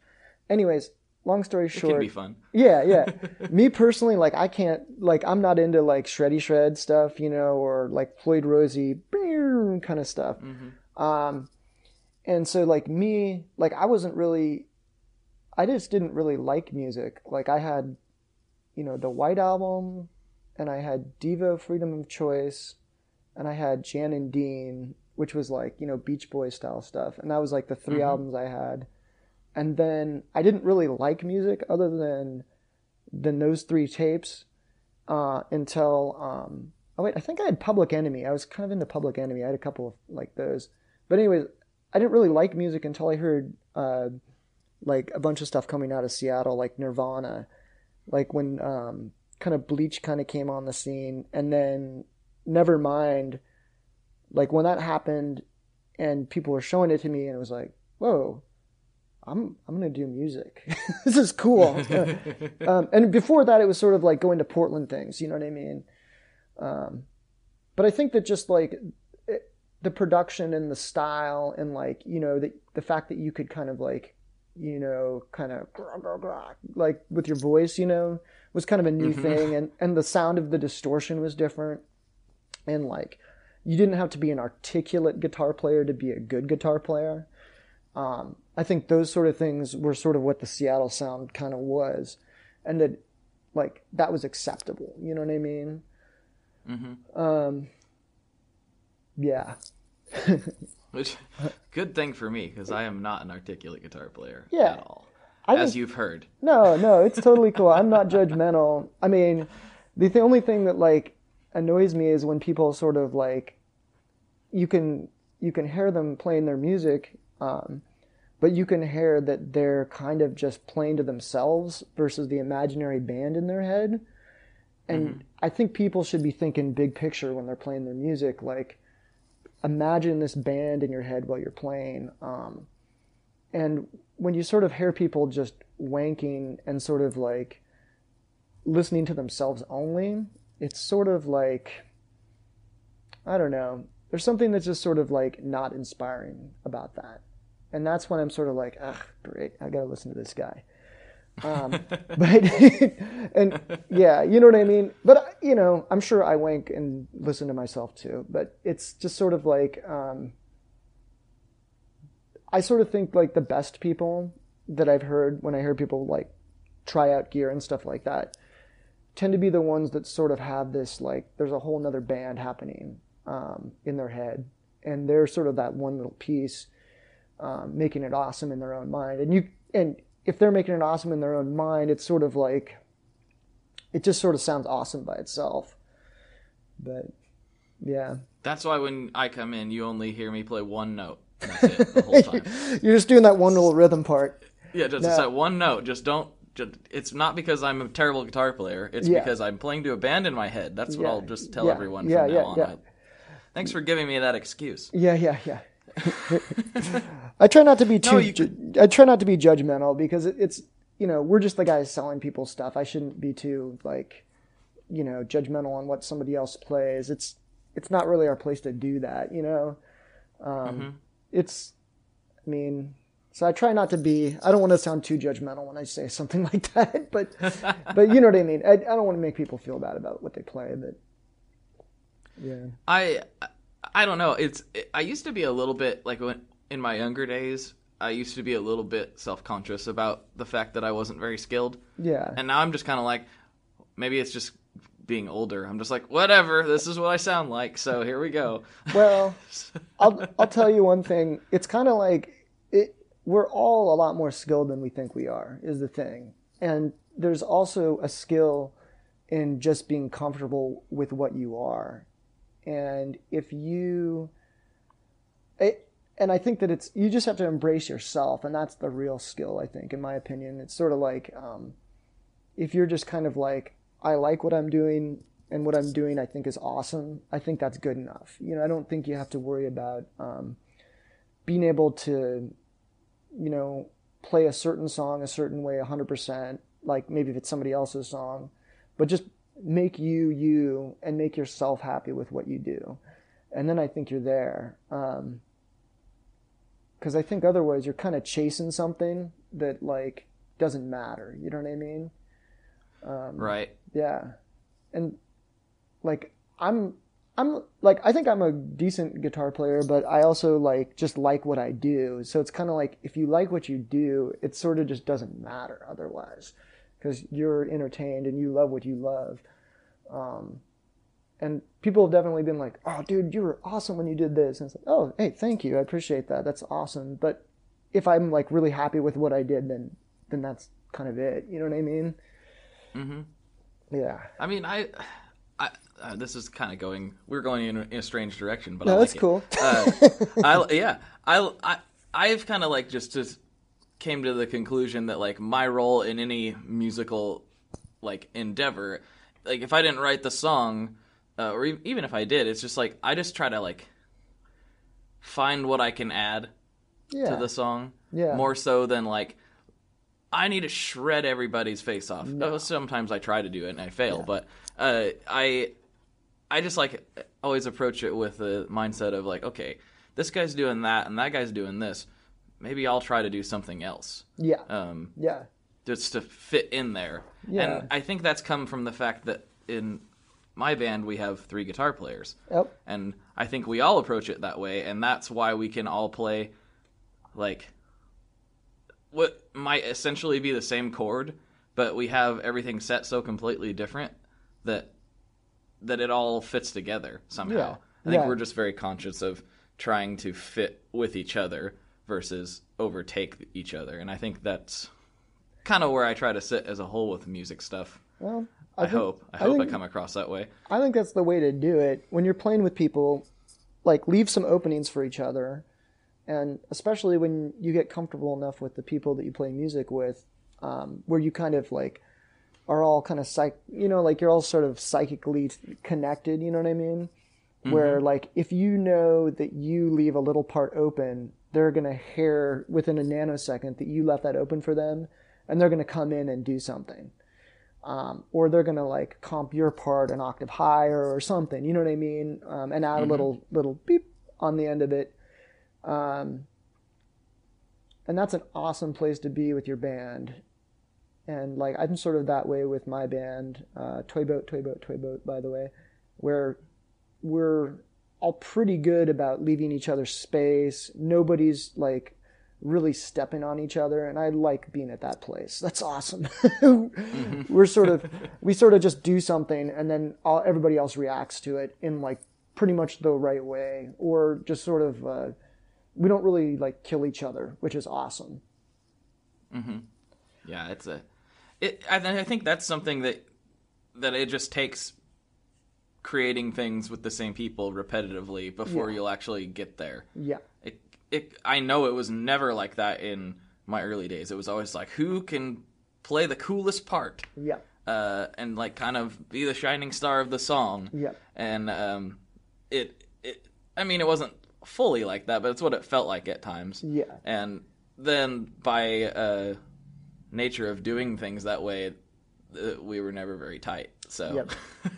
anyways, long story It can short, be fun. yeah, yeah. <laughs> Me personally, like I can't, like I'm not into like shreddy shred stuff, you know, or like Floyd Rosie kind of stuff. Um, and so like me, like I wasn't really, I just didn't really like music. Like I had, you know, the White Album, and I had Devo Freedom of Choice, and I had Jan and Dean, which was like you know Beach Boys style stuff, and that was like the 3 albums I had and then I didn't really like music other than than those three tapes uh, until um, oh wait, I think I had Public Enemy. I was kind of into Public Enemy. I had a couple of like those, but anyways, I didn't really like music until I heard uh, like a bunch of stuff coming out of Seattle, like Nirvana, like when um, kind of Bleach kind of came on the scene, and then Nevermind, like when that happened, and people were showing it to me, and it was like, whoa. I'm I'm gonna do music. <laughs> this is cool. <laughs> um, and before that, it was sort of like going to Portland things. You know what I mean? Um, but I think that just like the production and the style and like you know the the fact that you could kind of like you know kind of like with your voice, you know, was kind of a new thing, and and the sound of the distortion was different, and like you didn't have to be an articulate guitar player to be a good guitar player. Um, I think those sort of things were sort of what the Seattle sound kind of was, and that like that was acceptable. You know what I mean? Um, yeah, <laughs> Which good thing for me because I am not an articulate guitar player Yeah. at all, I as think- you've heard. no, no, <laughs> it's totally cool. I'm not judgmental. I mean, the, the only thing that like annoys me is when people sort of like you can you can hear them playing their music, um, but you can hear that they're kind of just playing to themselves versus the imaginary band in their head. And I think people should be thinking big picture when they're playing their music. Like, imagine this band in your head while you're playing. Um, and when you sort of hear people just wanking and sort of like listening to themselves only, it's sort of like, I don't know, there's something that's just sort of like not inspiring about that. And that's when I'm sort of like, ugh, great, I gotta listen to this guy. Um, <laughs> but, <laughs> and yeah, you know what I mean? But, you know, I'm sure I wank and listen to myself too, but it's just sort of like, um, I sort of think like the best people that I've heard when I hear people like try out gear and stuff like that tend to be the ones that sort of have this like there's a whole nother band happening um, in their head and they're sort of that one little piece um, making it awesome in their own mind and you and if they're making it awesome in their own mind it's sort of like it just sort of sounds awesome by itself but yeah That's why when I come in, you only hear me play one note. That's it the whole <laughs> time. you're just doing that one little rhythm part Yeah, just, that one note. Just don't. Just, it's not because I'm a terrible guitar player. It's Yeah. because I'm playing to a band in my head. That's what Yeah, I'll just tell yeah, everyone from yeah, now on. yeah. I- Thanks for giving me that excuse. Yeah, yeah, yeah. <laughs> <laughs> I try not to be too. you ju- I try not to be judgmental because it, it's you know we're just the guys selling people stuff. I shouldn't be too like you know judgmental on what somebody else plays. It's it's not really our place to do that, you know. Um, It's, I mean, so I try not to be. I don't want to sound too judgmental when I say <laughs> something like that, but <laughs> but you know what I mean. I, I don't want to make people feel bad about what they play, but yeah, I I don't know. It's I used to be a little bit like when in my younger days. I used to be a little bit self conscious about the fact that I wasn't very skilled, yeah, and now I'm just kind of like, maybe it's just being older. I'm just like, whatever. This is what I sound like. So here we go. <laughs> Well, I'll <laughs> I'll tell you one thing. It's kind of like it. We're all a lot more skilled than we think we are. Is the thing, and there's also a skill in just being comfortable with what you are, and if you, it, and I think that it's you just have to embrace yourself, and that's the real skill. I think, in my opinion, it's sort of like um, if you're just kind of like I like what I'm doing and what I'm doing I think is awesome. I think that's good enough. You know, I don't think you have to worry about um, being able to, you know, play a certain song a certain way 100%, like maybe if it's somebody else's song, but just make you you and make yourself happy with what you do. And then I think you're there. Um, because I think otherwise you're kind of chasing something that like doesn't matter. You know what I mean? right. Yeah. And like I'm I'm like I think I'm a decent guitar player, but I also like just like what I do. So it's kind of like if you like what you do, it sort of just doesn't matter otherwise because you're entertained and you love what you love. Um and people have definitely been like, "Oh, dude, you were awesome when you did this." And it's like, "Oh, hey, thank you. I appreciate that. That's awesome." But if I'm like really happy with what I did, then then that's kind of it. You know what I mean? Mm-hmm. Yeah. I mean, I, I uh, this is kind of going. We're going in a, in a strange direction, but No, I like that's it. cool. uh, I <laughs> yeah, I I I've kind of like just just came to the conclusion that like my role in any musical like endeavor, like if I didn't write the song, uh, or e- even if I did, it's just like I just try to like find what I can add Yeah. to the song Yeah. more so than like I need to shred everybody's face off. Oh, Sometimes I try to do it and I fail, but uh, I I just like always approach it with the mindset of like, okay, this guy's doing that and that guy's doing this. Maybe I'll try to do something else, Yeah. um, yeah. just to fit in there. Yeah. And I think that's come from the fact that in my band we have three guitar players. Yep. And I think we all approach it that way, and that's why we can all play like what might essentially be the same chord, but we have everything set so completely different that that it all fits together somehow. Yeah. I think Yeah. we're just very conscious of trying to fit with each other versus overtake each other, and I think that's kind of where I try to sit as a whole with music stuff. Well, I, think- hope. I hope I come across that way. I think that's the way to do it. When you're playing with people, like leave some openings for each other, and especially when you get comfortable enough with the people that you play music with, um, where you kind of like are all kind of psych, you know, like you're all sort of psychically connected. You know what I mean? Where like if you know that you leave a little part open, they're gonna hear within a nanosecond that you left that open for them, and they're gonna come in and do something um, or they're gonna like comp your part an octave higher or something. You know what I mean? Um, and add a little little beep on the end of it. Um, and that's an awesome place to be with your band. And like I'm sort of that way with my band, uh, Toy Boat, Toy Boat, Toy Boat. By the way, where we're all pretty good about leaving each other space. Nobody's like really stepping on each other and I like being at that place. That's awesome. <laughs> We're sort of we sort of just do something and then all, everybody else reacts to it in like pretty much the right way or just sort of uh, we don't really like kill each other, which is awesome. Yeah, it's a. It. I, I think that's something that that it just takes creating things with the same people repetitively before Yeah. you'll actually get there. Yeah. It. I know it was never like that in my early days. It was always like who can play the coolest part. Yeah. uh, and like kind of be the shining star of the song. Yeah. And um, it it I mean it wasn't fully like that, but it's what it felt like at times. Yeah. And then by uh, nature of doing things that way, uh, we were never very tight. So Yep.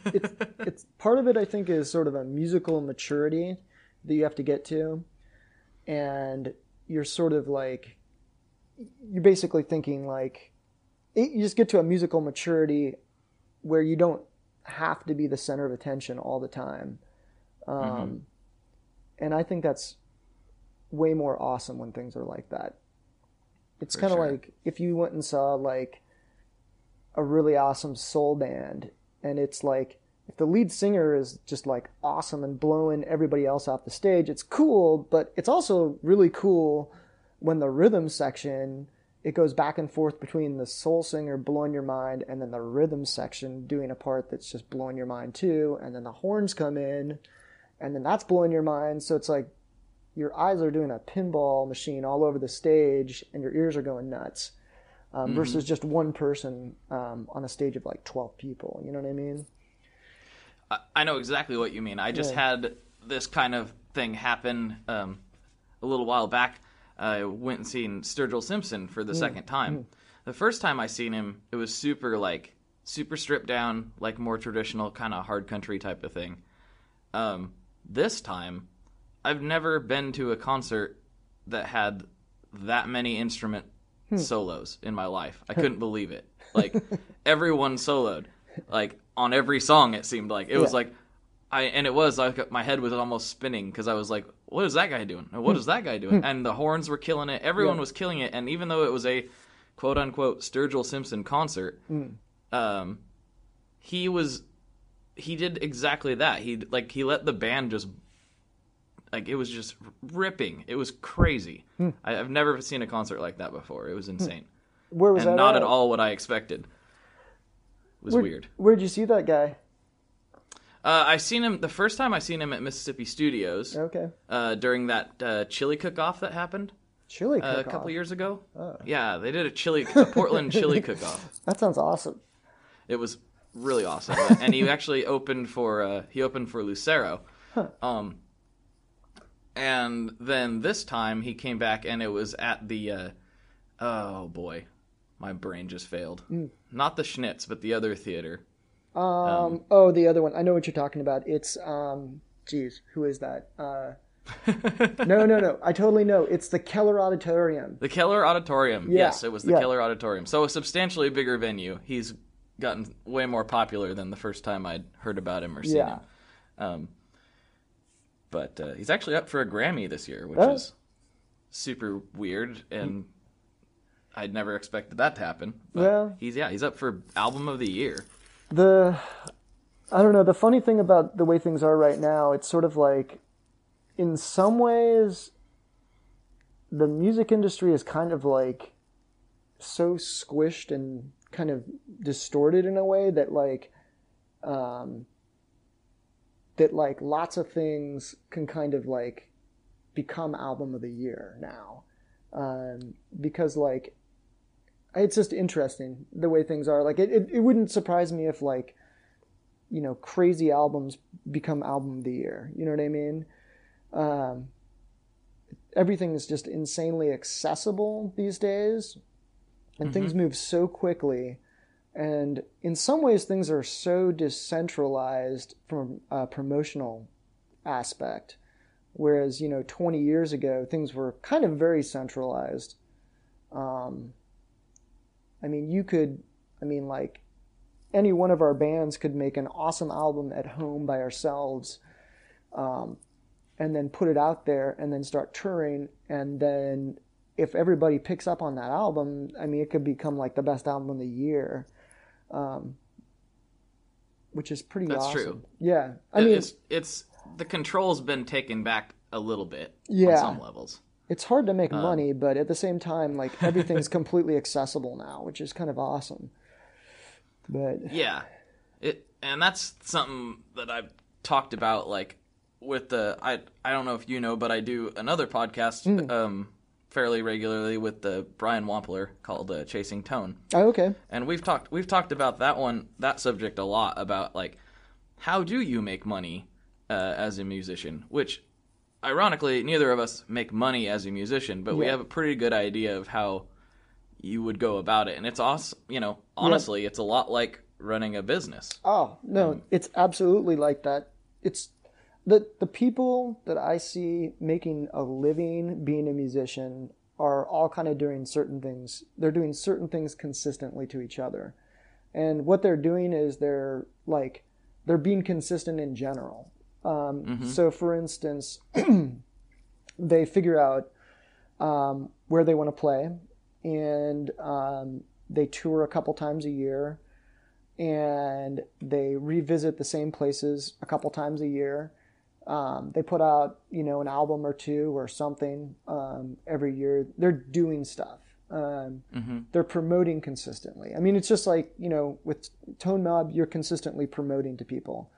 <laughs> it's it's part of it I think is sort of a musical maturity that you have to get to and you're sort of like you're basically thinking like it, you just get to a musical maturity where you don't have to be the center of attention all the time. Um, and I think that's way more awesome when things are like that. It's kind of sure. like if you went and saw like a really awesome soul band and it's like if the lead singer is just like awesome and blowing everybody else off the stage it's cool but it's also really cool when the rhythm section it goes back and forth between the soul singer blowing your mind and then the rhythm section doing a part that's just blowing your mind too and then the horns come in and then that's blowing your mind so it's like your eyes are doing a pinball machine all over the stage and your ears are going nuts um, versus just one person um, on a stage of like 12 people. You know what I mean? I, know exactly what you mean. I just Yeah. had this kind of thing happen um, a little while back. I went and seen Sturgill Simpson for the Mm, second time. The first time I seen him, it was super like super stripped down, like more traditional kind of hard country type of thing. Um, this time, I've never been to a concert that had that many instrument Hmm. solos in my life. I couldn't believe it. <laughs> Like everyone soloed, like on every song. It seemed like it was like I and it was like my head was almost spinning because I was like, "What is that guy doing? What is that guy doing?" And the horns were killing it. Everyone Hmm. Yeah. was killing it. And even though it was a quote unquote Sturgill Simpson concert, Hmm. um, he was he did exactly that. He like he let the band just like it was just ripping. It was crazy. Hmm. I, I've never seen a concert like that before. It was insane Where was and that? not at? at all what I expected. Was Where, weird. Where'd you see that guy? Uh, I seen him the first time I seen him at Mississippi Studios Okay. uh, during that uh, chili cook-off that happened Chili uh, a cook-off. couple years ago. Oh. Yeah, they did a chili <laughs> a Portland chili cook-off. That sounds awesome. It was really awesome, and he <laughs> actually opened for uh, he opened for Lucero. Um, and then this time he came back, and it was at the uh, oh boy, my brain just failed. Mm. Not the Schnitz, but the other theater. Um, oh, the other one. I know what you're talking about. It's um, geez, who is that? Uh, <laughs> no, no, no. I totally know. It's the Keller Auditorium. The Keller Auditorium. Yeah, Yes, it was the yeah. Keller Auditorium. So a substantially bigger venue. He's gotten way more popular than the first time I'd heard about him or seen Yeah. him. Um, but uh, he's actually up for a Grammy this year, which Oh. is super weird, and I'd never expected that to happen. But Well- he's yeah, he's up for album of the year. the I don't know, the funny thing about the way things are right now, it's sort of like in some ways the music industry is kind of like so squished and kind of distorted in a way that like um that like lots of things can kind of like become album of the year now um because like it's just interesting the way things are. Like it, it, it wouldn't surprise me if like, you know, crazy albums become album of the year. You know what I mean? Um, everything is just insanely accessible these days, and things move so quickly. And in some ways, things are so decentralized from a promotional aspect. Whereas, you know, 20 years ago, things were kind of very centralized. Um, I mean, you could, I mean, like, any one of our bands could make an awesome album at home by ourselves, um, and then put it out there, and then start touring, and then if everybody picks up on that album, I mean, it could become like the best album of the year, um, which is pretty That's awesome. true. Yeah, I mean, it's it's the control's been taken back a little bit Yeah. on some levels. It's hard to make Um, money, but at the same time, like everything's completely accessible now, which is kind of awesome. But Yeah, it and that's something that I've talked about, like with the I I don't know if you know, but I do another podcast Hmm. um fairly regularly with the Brian Wampler called uh, Chasing Tone, oh, okay, and we've talked we've talked about that one that subject a lot about like how do you make money uh, as a musician, which ironically neither of us make money as a musician, but we have a pretty good idea of how you would go about it, and it's awesome. You know, honestly, it's a lot like running a business. Oh no, mm. it's absolutely like that. It's the the people that I see making a living being a musician are all kind of doing certain things. They're doing certain things consistently to each other, and what they're doing is they're like they're being consistent in general. Um, So, for instance, <clears throat> they figure out um, where they want to play, and um, they tour a couple times a year and they revisit the same places a couple times a year. Um, they put out, you know, an album or two or something um, every year. They're doing stuff. Um, They're promoting consistently. I mean, it's just like you know, with Tone Mob, you're consistently promoting to people.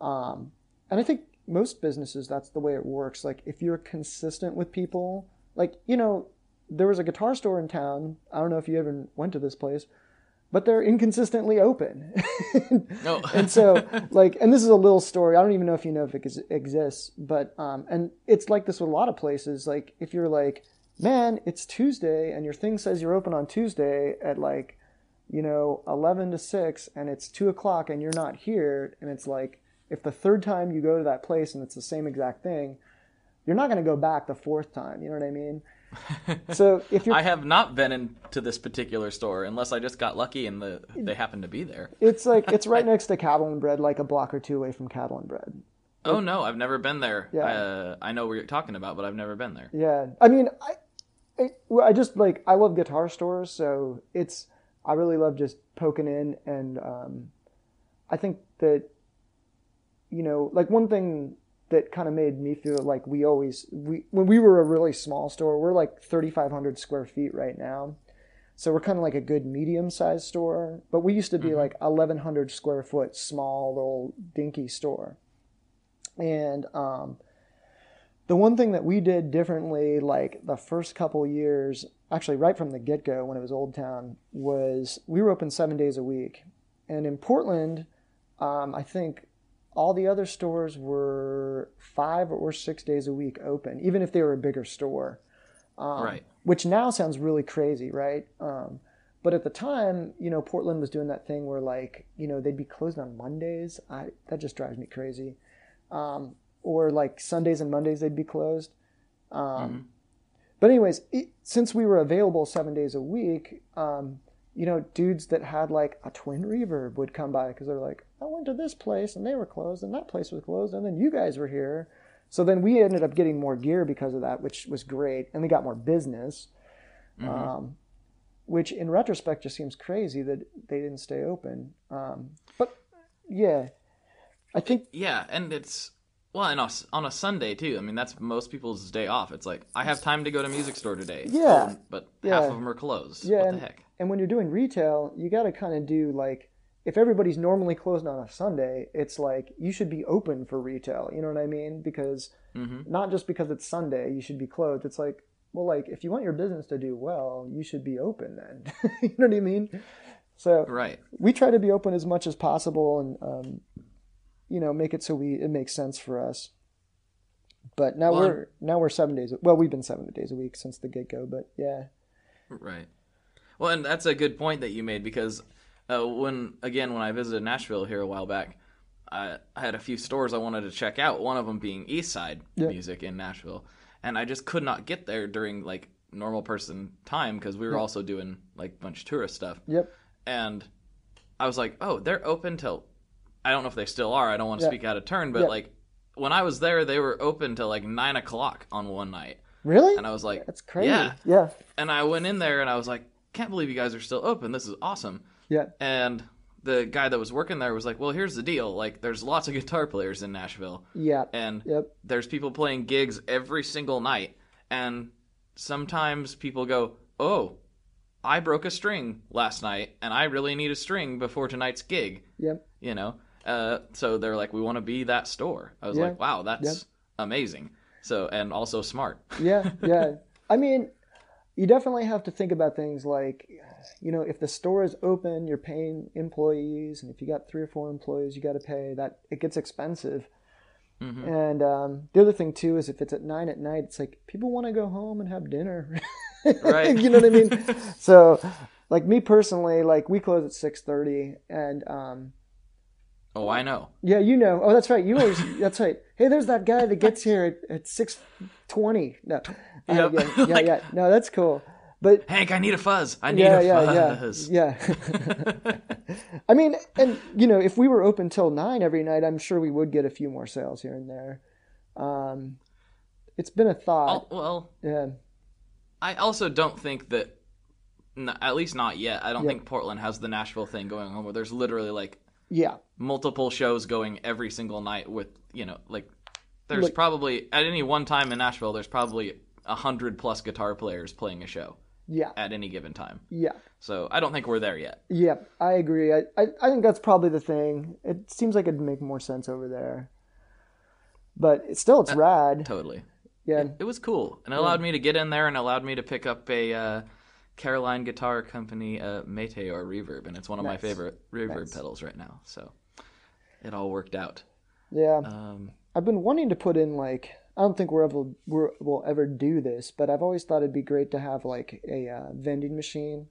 Um, and I think most businesses, that's the way it works. Like if you're consistent with people, like you know, there was a guitar store in town. I don't know if you ever went to this place, but they're inconsistently open. <laughs> No, and so like and this is a little story i don't even know if you know if it exists but um and it's like this with a lot of places like if you're like man it's tuesday and your thing says you're open on tuesday at like you know 11 to 6 and it's 2 o'clock and you're not here and it's like if the third time you go to that place and it's the same exact thing you're not going to go back the fourth time you know what i mean <laughs> so if you're I have not been into this particular store unless I just got lucky and the they happened to be there. it's like it's right <laughs> next to cattle and bread like a block or two away from cattle and bread Oh no, I've never been there. Yeah. Uh, I know what you're talking about, but I've never been there. Yeah, I mean, I, I, I just like I love guitar stores, so it's I really love just poking in, and um, I think that you know, like one thing that kind of made me feel like we always we when we were a really small store, we're like thirty five hundred square feet right now. So we're kind of like a good medium sized store, but we used to be like 1100 square foot small little dinky store. And um, the one thing that we did differently, like the first couple years, actually right from the get go when it was Old Town, was we were open seven days a week. And in Portland, um, I think all the other stores were five or six days a week open, even if they were a bigger store. Um, right. Which now sounds really crazy, right? Um, but at the time, you know, Portland was doing that thing where like, you know, they'd be closed on Mondays. I that just drives me crazy. Um, or like Sundays and Mondays they'd be closed. Um, But anyways, it, since we were available seven days a week, um, you know, dudes that had like a twin reverb would come by because they're like, I went to this place and they were closed and that place was closed and then you guys were here. So then we ended up getting more gear because of that, which was great, and they got more business. Um, which in retrospect just seems crazy that they didn't stay open. Um, but yeah, I think Yeah, and it's well, and on a- Sunday too. I mean, that's most people's day off. It's like I have time to go to music store today. Yeah. But Yeah. half of them are closed. Yeah, what and, the heck? and when you're doing retail, you got to kind of do like if everybody's normally closed on a Sunday, it's like you should be open for retail. You know what I mean? Because Mm-hmm. not just because it's Sunday, you should be closed. It's like, well, like if you want your business to do well, you should be open then. <laughs> you know what I mean? So Right. we try to be open as much as possible and um, you know make it so we it makes sense for us. But now Well, we're now we're seven days. Well, we've been seven days a week since the get go. But yeah, Right. Well, and that's a good point that you made because uh, when again when I visited Nashville here a while back, I, I had a few stores I wanted to check out. One of them being East Side Yeah. Music in Nashville, and I just could not get there during like normal person time because we were also doing like a bunch of tourist stuff. yep, and I was like, oh, they're open till I don't know if they still are. I don't want to Yeah. speak out of turn, but Yeah. like when I was there, they were open till like nine o'clock on one night, really? and I was like, That's crazy. Yeah, yeah, and I went in there and I was like, can't believe you guys are still open. This is awesome. Yeah. And the guy that was working there was like, well, here's the deal. Like, there's lots of <laughs> guitar players in Nashville, Yeah. and Yep. there's people playing gigs every single night and sometimes people go oh i broke a string last night and i really need a string before tonight's gig Yep. you know uh, so they're like we want to be that store i was Yeah. like wow that's Yep. amazing so and also smart Yeah. Yeah. <laughs> I mean, you definitely have to think about things like, you know, if the store is open, you're paying employees, and if you got three or four employees, you got to pay that. It gets expensive. Mm-hmm. And um, the other thing too is if it's at nine at night, it's like people want to go home and have dinner. <laughs> Right. you know what I mean? <laughs> so, like me personally, like we close at six thirty, and um, Oh, I know. yeah, you know. Oh, that's right. You always. that's right. Hey, there's that guy that gets here at, at six twenty. No, Uh, yeah, yeah, <laughs> Like- yeah. No, that's cool. But Hank, I need a fuzz. I need yeah, a yeah, fuzz. yeah, <laughs> yeah. <laughs> I mean, and you know, if we were open till nine every night, I'm sure we would get a few more sales here and there. Um, it's been a thought. Oh, well, Yeah, I also don't think that, at least not yet. I don't think Portland has the Nashville thing going on where there's literally like yeah, multiple shows going every single night with you know like there's Like- probably at any one time in Nashville there's probably a hundred plus guitar players playing a show yeah, at any given time. yeah, So I don't think we're there yet. yeah. I agree. I, I, I think that's probably the thing. It seems like it'd make more sense over there, but it's still Uh, it's rad. Totally. Yeah, It was cool and it allowed me to get in there and allowed me to pick up a uh, Caroline Guitar Company uh, Meteor reverb and it's one of my favorite reverb Nice. pedals right now. So it all worked out. yeah. Um, I've been wanting to put in like I don't think we're ever we're, we'll ever do this, but I've always thought it'd be great to have like a uh, vending machine,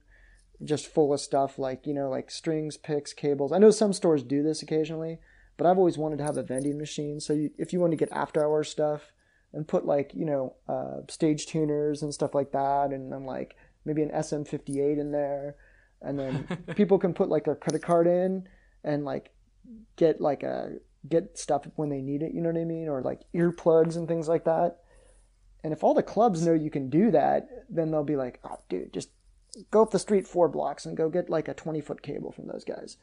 just full of stuff like you know like strings, picks, cables. I know some stores do this occasionally, but I've always wanted to have a vending machine. So you, if you want to get after hours stuff and put like you know uh, stage tuners and stuff like that, and then like maybe an SM58 in there, and then <laughs> people can put like their credit card in and like get like a get stuff when they need it, you know what I mean? Or like earplugs and things like that. And if all the clubs know you can do that, then they'll be like, oh, dude, just go up the street four blocks and go get like a 20 foot cable from those guys.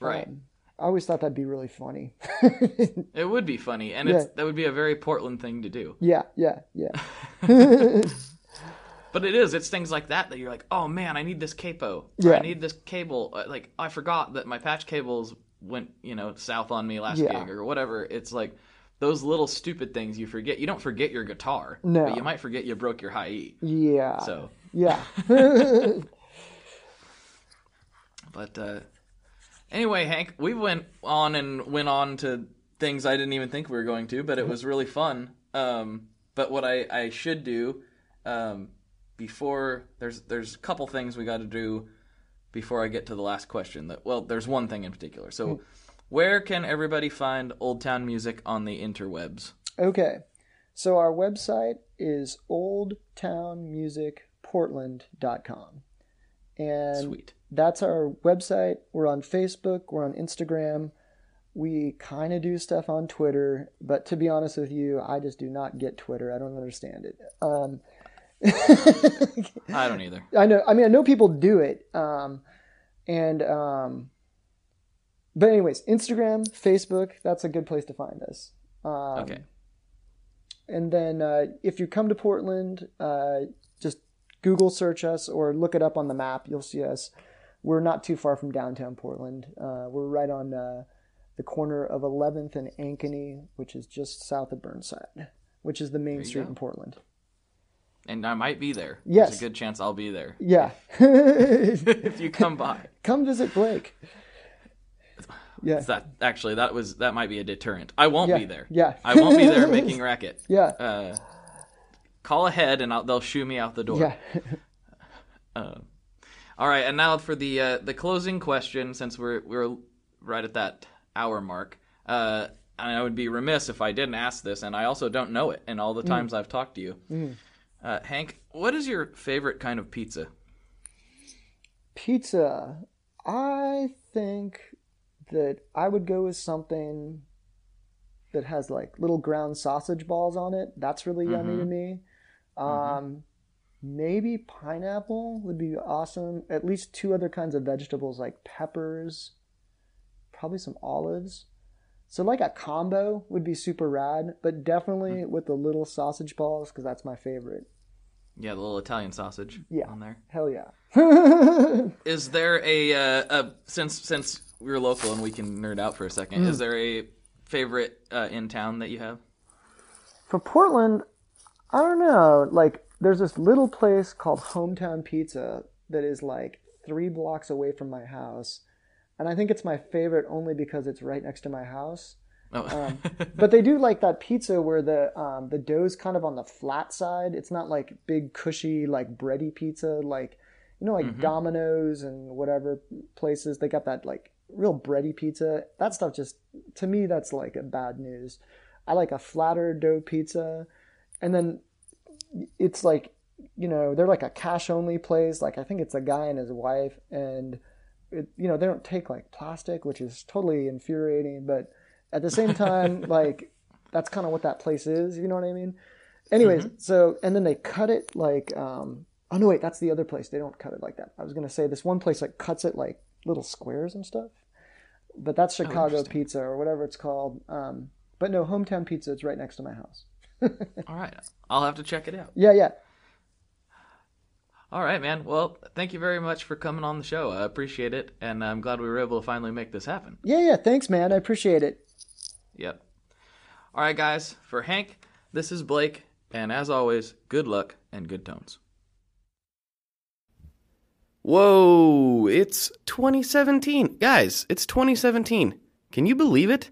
right. Um, I always thought that'd be really funny. <laughs> It would be funny, and it's that would be a very Portland thing to do. yeah, yeah, yeah. <laughs> <laughs> But it is. It's things like that that you're like, oh man, I need this capo. Yeah. I need this cable. Uh, Like I forgot that my patch cables went, you know, south on me last Yeah. gig or whatever. It's like those little stupid things you forget. You don't forget your guitar, No. but you might forget you broke your high E. Yeah. So, Yeah. <laughs> <laughs> but uh, anyway, Hank, we went on and went on to things I didn't even think we were going to, but it was really fun. Um, but what I, I should do um, before there's there's a couple things we got to do before I get to the last question. That well, there's one thing in particular. So, where can everybody find Old Town Music on the interwebs? Okay. So our website is oldtownmusicportland.com. And Sweet. that's our website. We're on Facebook, we're on Instagram. We kind of do stuff on Twitter, but to be honest with you, I just do not get Twitter. I don't understand it. Um, I don't either. <laughs> I know. I mean, I know people do it. Um, and um, but anyways, Instagram, Facebook, that's a good place to find us. Um, Okay. And then uh, if you come to Portland, uh, just Google search us or look it up on the map. You'll see us. We're not too far from downtown Portland. Uh, we're right on uh, the corner of 11th and Ankeny, which is just south of Burnside, which is the main street go. in Portland. And I might be there. Yes. There's a good chance I'll be there Yeah. if <laughs> you come by. come visit Blake. <sighs> Yeah. That actually, that was that might be a deterrent. I won't Yeah, be there. yeah. I won't be there <laughs> making racket. Yeah. Uh, call ahead and I'll, they'll shoo me out the door. Yeah. <laughs> All right, and now for the uh, the closing question, since we're we're right at that hour mark. Uh, and I would be remiss if I didn't ask this, and I also don't know it. In all the Mm. times I've talked to you, uh, Hank, what is your favorite kind of pizza? Pizza. I think that I would go with something that has like little ground sausage balls on it. That's really yummy to me. Um, maybe pineapple would be awesome. At least two other kinds of vegetables like peppers, probably some olives. So like a combo would be super rad, but definitely with the little sausage balls because that's my favorite. Yeah, the little Italian sausage Yeah. on there. Hell yeah. <laughs> Is there a, uh, a since since we're local and we can nerd out for a second? Mm. Is there a favorite uh, in town that you have? For Portland, I don't know. Like, there's this little place called Hometown Pizza that is like three blocks away from my house. And I think it's my favorite only because it's right next to my house. Oh. Um, <laughs> but they do like that pizza where the um, the dough's kind of on the flat side. It's not like big cushy like bready pizza like you know like Mhm. Domino's and whatever places they got that like real bready pizza. That stuff just to me that's like a bad news. I like a flatter dough pizza, and then it's like you know they're like a cash only place. Like I think it's a guy and his wife, and it, you know they don't take like plastic, which is totally infuriating. But at the same time, <laughs> like that's kind of what that place is. You know what I mean? Anyways, so and then they cut it like um oh no wait that's the other place they don't cut it like that. I was gonna say this one place like cuts it like little squares and stuff, but that's Chicago interesting. pizza or whatever it's called. Um, but no, hometown pizza. It's right next to my house. <laughs> All right, I'll have to check it out. Yeah, yeah. All right, man. Well, thank you very much for coming on the show. I appreciate it, and I'm glad we were able to finally make this happen. Yeah, yeah. Thanks, man. I appreciate it. Yep. All right, guys. For Hank, this is Blake, and as always, good luck and good tones. Whoa, it's 2017. Guys, it's 2017. Can you believe it?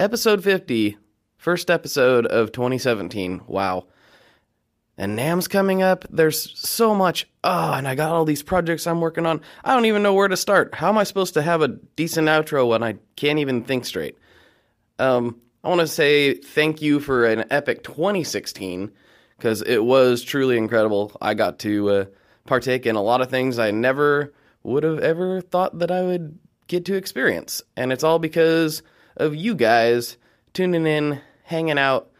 Episode 50, first episode of 2017. Wow. And NAMM's coming up. There's so much. Oh, and I got all these projects I'm working on. I don't even know where to start. How am I supposed to have a decent outro when I can't even think straight? Um, I want to say thank you for an epic 2016 because it was truly incredible. I got to uh, partake in a lot of things I never would have ever thought that I would get to experience. And it's all because of you guys tuning in, hanging out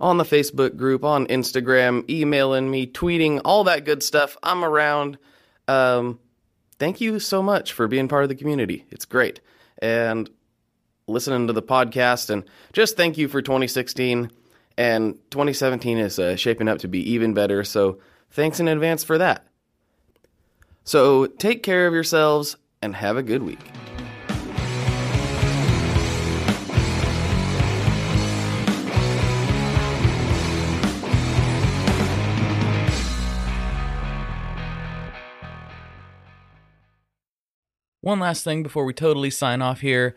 on the Facebook group, on Instagram, emailing me, tweeting, all that good stuff. I'm around. Um, thank you so much for being part of the community. It's great. And listening to the podcast, and just thank you for 2016. And 2017 is uh, shaping up to be even better. So thanks in advance for that. So take care of yourselves and have a good week. One last thing before we totally sign off here,